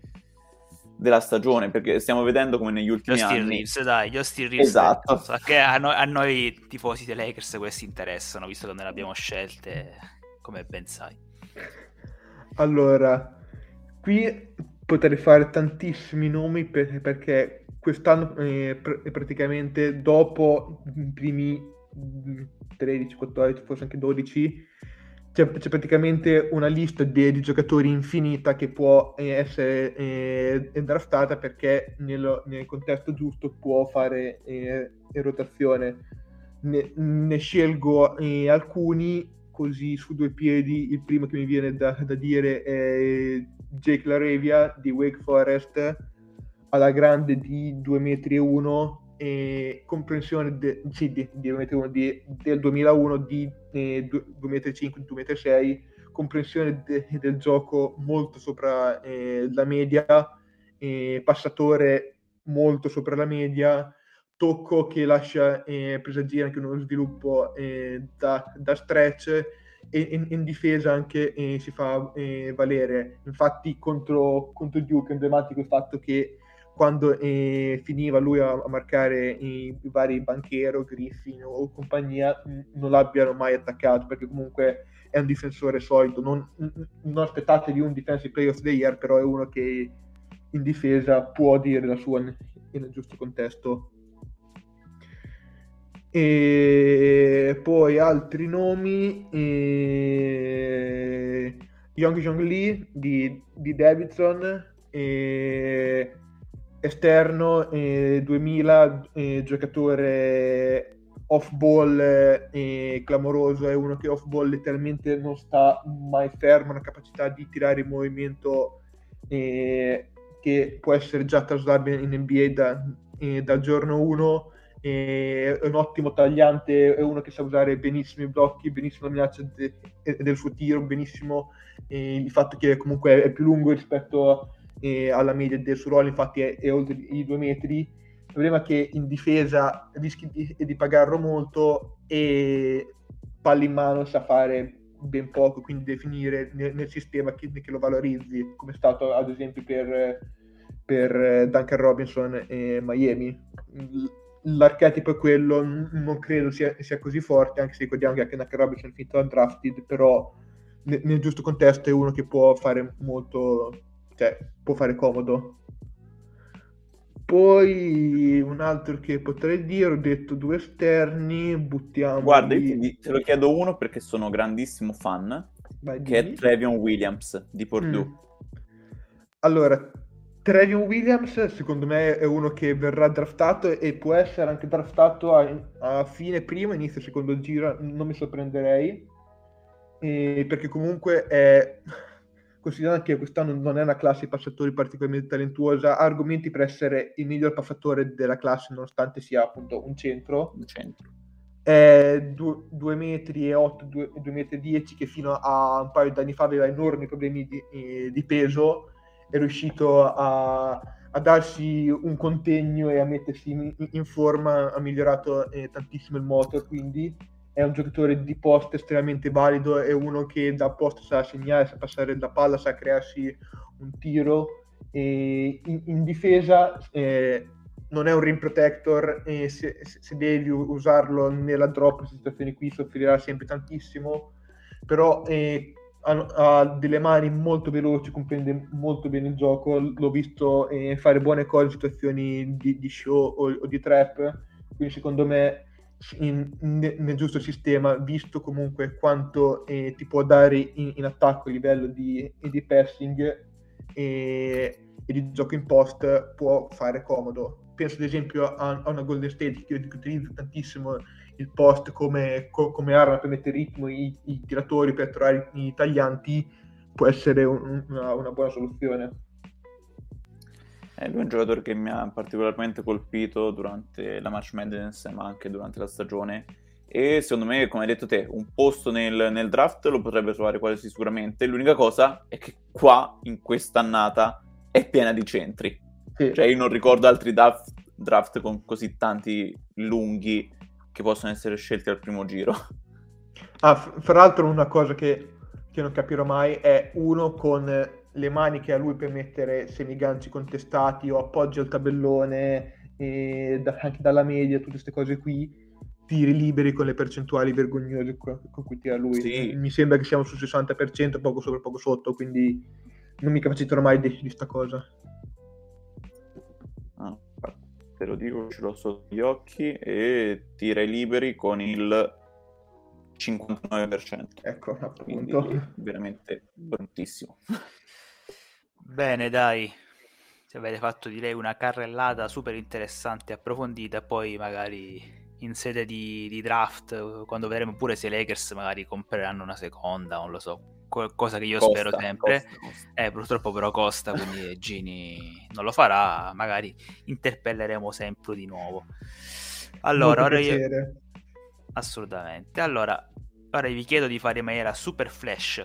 della stagione, perché stiamo vedendo come negli Gli ultimi Austin anni... Reeves, dai, gli Austin Reeves. Esatto. So che a noi, a noi tifosi dei Lakers questi interessano, visto che noi le abbiamo scelte, come ben sai. Allora, qui potrei fare tantissimi nomi per- perché quest'anno eh, pr- praticamente dopo i primi mm, 13, 14, forse anche 12, c'è, c'è praticamente una lista di, di giocatori infinita che può eh, essere eh, draftata perché nello- nel contesto giusto può fare eh, rotazione. Ne, ne scelgo eh, alcuni così su due piedi. Il primo che mi viene da, da dire è Jake Laravia di Wake Forest, alla grande di 2 metri e 1 e comprensione de- sì, di, di 2 metri 1 di- del 2001 di eh, 2 metri e 5, 2 metri e 6, comprensione de- del gioco molto sopra eh, la media, eh, passatore molto sopra la media, tocco che lascia eh, presagire anche uno sviluppo eh, da, da stretch e in, in difesa anche eh, si fa eh, valere. Infatti contro, contro Duke emblematico il fatto che quando eh, finiva lui a, a marcare i, i vari Banchero, Griffin o compagnia mh, non l'abbiano mai attaccato perché comunque è un difensore solido. Non, non aspettatevi un defensive player of the year, però è uno che in difesa può dire la sua nel, nel giusto contesto. E poi altri nomi, eh, Young Jong Lee di, di Davidson, eh, esterno eh, 2000, eh, giocatore off ball eh, clamoroso, è uno che off ball letteralmente non sta mai fermo, una capacità di tirare in movimento che può essere già traslabile in NBA da, dal giorno 1 è un ottimo tagliante, è uno che sa usare benissimo i blocchi, benissimo la minaccia de- del suo tiro, benissimo il fatto che comunque è più lungo rispetto eh, alla media del suo ruolo, infatti è, è oltre i due metri. Il problema è che in difesa rischi di, di pagarlo molto e palla in mano sa fare ben poco, quindi definire nel, nel sistema che, che, lo valorizzi, come è stato ad esempio per, per Duncan Robinson e Miami. L'archetipo è quello, non credo sia, sia così forte, anche se ricordiamo che anche Duncan Robinson è finito undrafted, però nel, nel giusto contesto è uno che può fare molto, cioè può fare comodo poi un altro che potrei dire, ho detto due esterni, buttiamo... Guarda, io te lo chiedo uno perché sono grandissimo fan, Vai, che dimmi. è Trevion Williams di Purdue. Mm. Allora, Trevion Williams secondo me è uno che verrà draftato e può essere anche draftato a, a fine primo, inizio secondo giro, non mi sorprenderei, e perché comunque è considerando che quest'anno non è una classe di passatori particolarmente talentuosa, ha argomenti per essere il miglior passatore della classe, nonostante sia appunto un centro. Un centro. È 2 metri e 8, 2 metri e 10, che fino a un paio di anni fa aveva enormi problemi di, eh, di peso, è riuscito a, a, darsi un contegno e a mettersi in, in forma, ha migliorato eh, tantissimo il motor, quindi è un giocatore di post estremamente valido, è uno che da post sa segnare, sa passare la palla, sa crearsi un tiro. E in, in difesa eh, non è un rim protector e se, se, devi usarlo nella drop situazione qui soffrirà sempre tantissimo, però eh, ha, ha, delle mani molto veloci, comprende molto bene il gioco, l'ho visto eh, fare buone cose in situazioni di, di show o, o di trap, quindi secondo me in, in, nel giusto sistema, visto comunque quanto eh, ti può dare in, in, attacco a livello di, di passing e, e, di gioco in post, può fare comodo. Penso ad esempio a, a una Golden State che, che utilizza tantissimo il post come, co, come arma per mettere ritmo i, i, tiratori, per trovare i taglianti, può essere un, una, una buona soluzione. È lui un giocatore che mi ha particolarmente colpito durante la March Madness, ma anche durante la stagione. E secondo me, come hai detto te, un posto nel, nel draft lo potrebbe trovare quasi sicuramente. L'unica cosa è che qua, in quest'annata, è piena di centri. Sì. Cioè, io non ricordo altri draft, draft con così tanti lunghi che possono essere scelti al primo giro. Ah, fra l'altro, una cosa che, che non capirò mai è uno con le maniche a lui per mettere semiganci contestati o appoggi al tabellone e da, anche dalla media, tutte queste cose qui, tiri liberi con le percentuali vergognose con, cui tira lui. Sì. Mi sembra che siamo sul 60%, poco sopra, poco sotto, quindi non mi capaciterò mai di questa cosa. Ah, te lo dico, ce l'ho sotto gli occhi e tira liberi con il 59%. Ecco, appunto. Quindi, veramente bruttissimo. Bene, dai. Se avete fatto direi una carrellata super interessante e approfondita, poi magari in sede di, di, draft, quando vedremo pure se i Lakers magari compreranno una seconda, non lo so, cosa che io costa, spero sempre. Costa, costa. Eh, purtroppo però costa, quindi Gini non lo farà, magari interpelleremo sempre di nuovo. Allora, ora io... Assolutamente. Allora, ora vi chiedo di fare in maniera super flash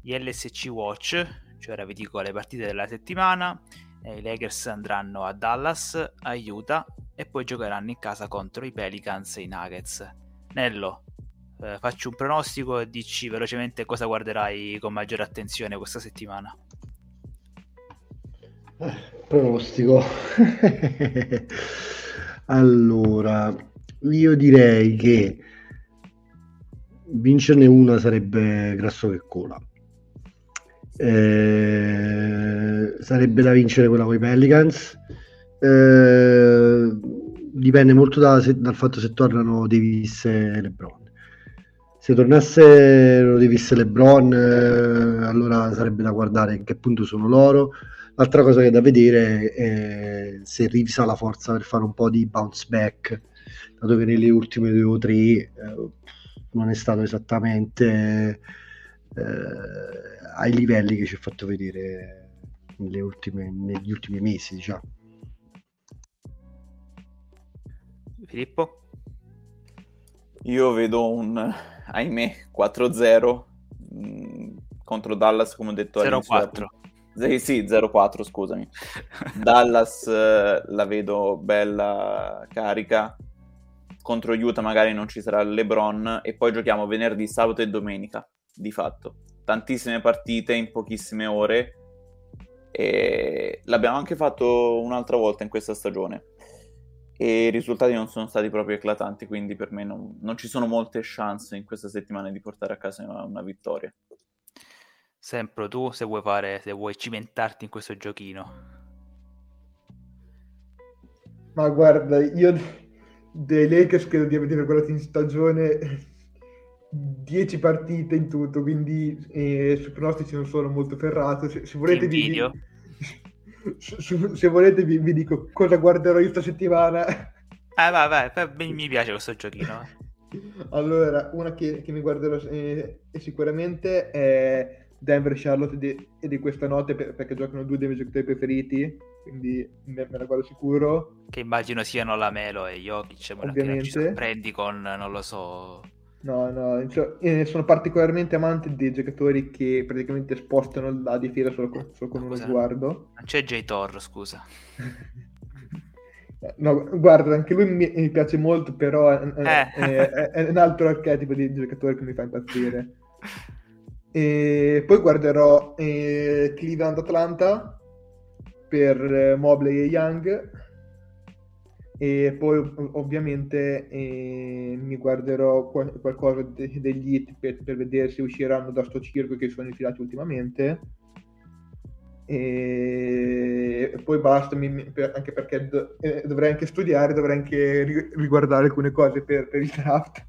gli LSC Watch cioè ora vi dico le partite della settimana. Eh, I Lakers andranno a Dallas, a Utah e poi giocheranno in casa contro i Pelicans e i Nuggets. Nello, eh, faccio un pronostico e dici velocemente cosa guarderai con maggiore attenzione questa settimana. Eh, pronostico. allora, io direi che vincerne una sarebbe grasso che cola eh, sarebbe da vincere quella con i Pelicans. Eh, dipende molto da, se, dal fatto se tornano Davis e LeBron. Se tornassero Davis e LeBron, eh, allora sarebbe da guardare in che punto sono loro. L'altra cosa che è da vedere è se Reeves ha la forza per fare un po' di bounce back, dato che nelle ultime due o tre eh, non è stato esattamente eh, ai livelli che ci ha fatto vedere ultime, negli ultimi mesi, diciamo. Filippo? Io vedo un, ahimè, 4-0 mh, mm, contro Dallas, come ho detto 0-4. Sì, sì, 0-4, scusami. Dallas eh, la vedo bella carica. Contro Utah magari non ci sarà LeBron e poi giochiamo venerdì, sabato e domenica di fatto. Tantissime partite in pochissime ore e l'abbiamo anche fatto un'altra volta in questa stagione e i risultati non sono stati proprio eclatanti, quindi per me non, non ci sono molte chance in questa settimana di portare a casa una, una vittoria. Sempre tu, se vuoi fare, se vuoi cimentarti in questo giochino. Ma guarda, io dei Lakers credo di aver guardato in stagione 10 partite in tutto, quindi eh, sui pronostici non sono molto ferrato. Se, se volete vi, se, se volete vi, vi, dico cosa guarderò io settimana. Eh, vai, vai, mi piace questo giochino. allora, una che, che mi guarderò eh, sicuramente è Denver Charlotte di, e di questa notte per, perché giocano due dei miei giocatori preferiti, quindi me, me, la guardo sicuro. Che immagino siano la Melo e Jokic, ovviamente. Prendi con, non lo so... No, no, cioè, sono particolarmente amante dei giocatori che praticamente spostano la difesa solo con, solo con uno sguardo. Non c'è J. Thor, scusa. No, guarda, anche lui mi, mi piace molto, però è, eh. è, è, è, un altro archetipo di giocatore che mi fa impazzire. E poi guarderò eh, Cleveland Atlanta per eh, Mobley e Young e poi ovviamente eh, mi guarderò qual- qualcosa de- degli hit per-, per, vedere se usciranno da sto circo che sono infilati ultimamente. E poi basta mi- per- anche perché do- eh, dovrei anche studiare dovrei anche ri- riguardare alcune cose per, per il draft.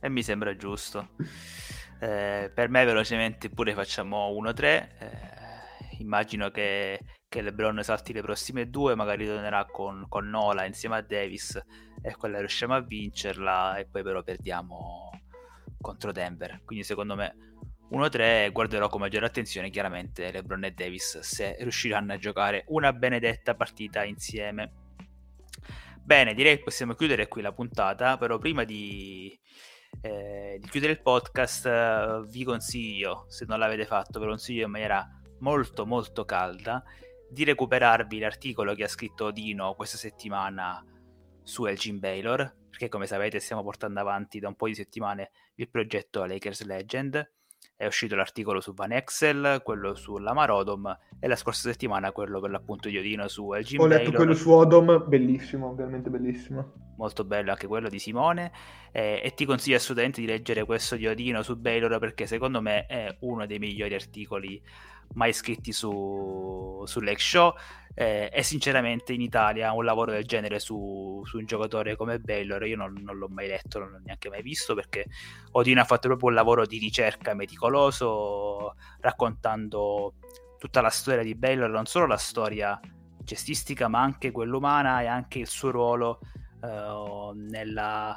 E mi sembra giusto. Eh, per me velocemente pure facciamo 1-3. Eh, immagino che, che LeBron salti le prossime due, magari tornerà con, con Nola insieme a Davis e quella riusciamo a vincerla e poi però perdiamo contro Denver. Quindi secondo me 1-3 guarderò con maggiore attenzione chiaramente LeBron e Davis se riusciranno a giocare una benedetta partita insieme. Bene, direi che possiamo chiudere qui la puntata, però prima di, eh, di chiudere il podcast, eh, vi consiglio, se non l'avete fatto, ve lo consiglio in maniera molto molto calda, di recuperarvi l'articolo che ha scritto Dino questa settimana su Elgin Baylor, perché come sapete stiamo portando avanti da un po' di settimane il progetto Lakers Legend è uscito l'articolo su Van Excel, quello sulla Odom e la scorsa settimana quello per l'appunto di Odino su LG Ho letto Baylor. quello su Odom, bellissimo, veramente bellissimo. Molto bello anche quello di Simone eh, e ti consiglio assolutamente di leggere questo di Odino su Baylor perché secondo me è uno dei migliori articoli mai scritti su, su Show eh, e sinceramente in Italia un lavoro del genere su, su un giocatore come Baylor io non, non, l'ho mai letto, non l'ho neanche mai visto perché Odino ha fatto proprio un lavoro di ricerca meticoloso raccontando tutta la storia di Baylor, non solo la storia cestistica ma anche quella umana e anche il suo ruolo uh, nella,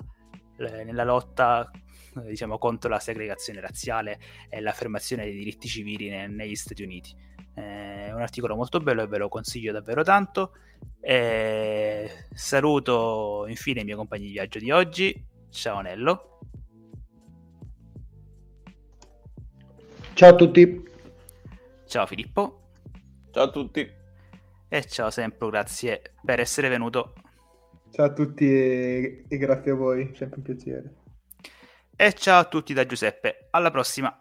nella lotta diciamo, contro la segregazione razziale e l'affermazione dei diritti civili ne, negli Stati Uniti. Eh, è un articolo molto bello e ve lo consiglio davvero tanto. E saluto infine i miei compagni di viaggio di oggi. Ciao Nello. Ciao a tutti. Ciao Filippo. Ciao a tutti. E ciao sempre, grazie per essere venuto. Ciao a tutti e, e grazie a voi, sempre un piacere. E ciao a tutti da Giuseppe, alla prossima.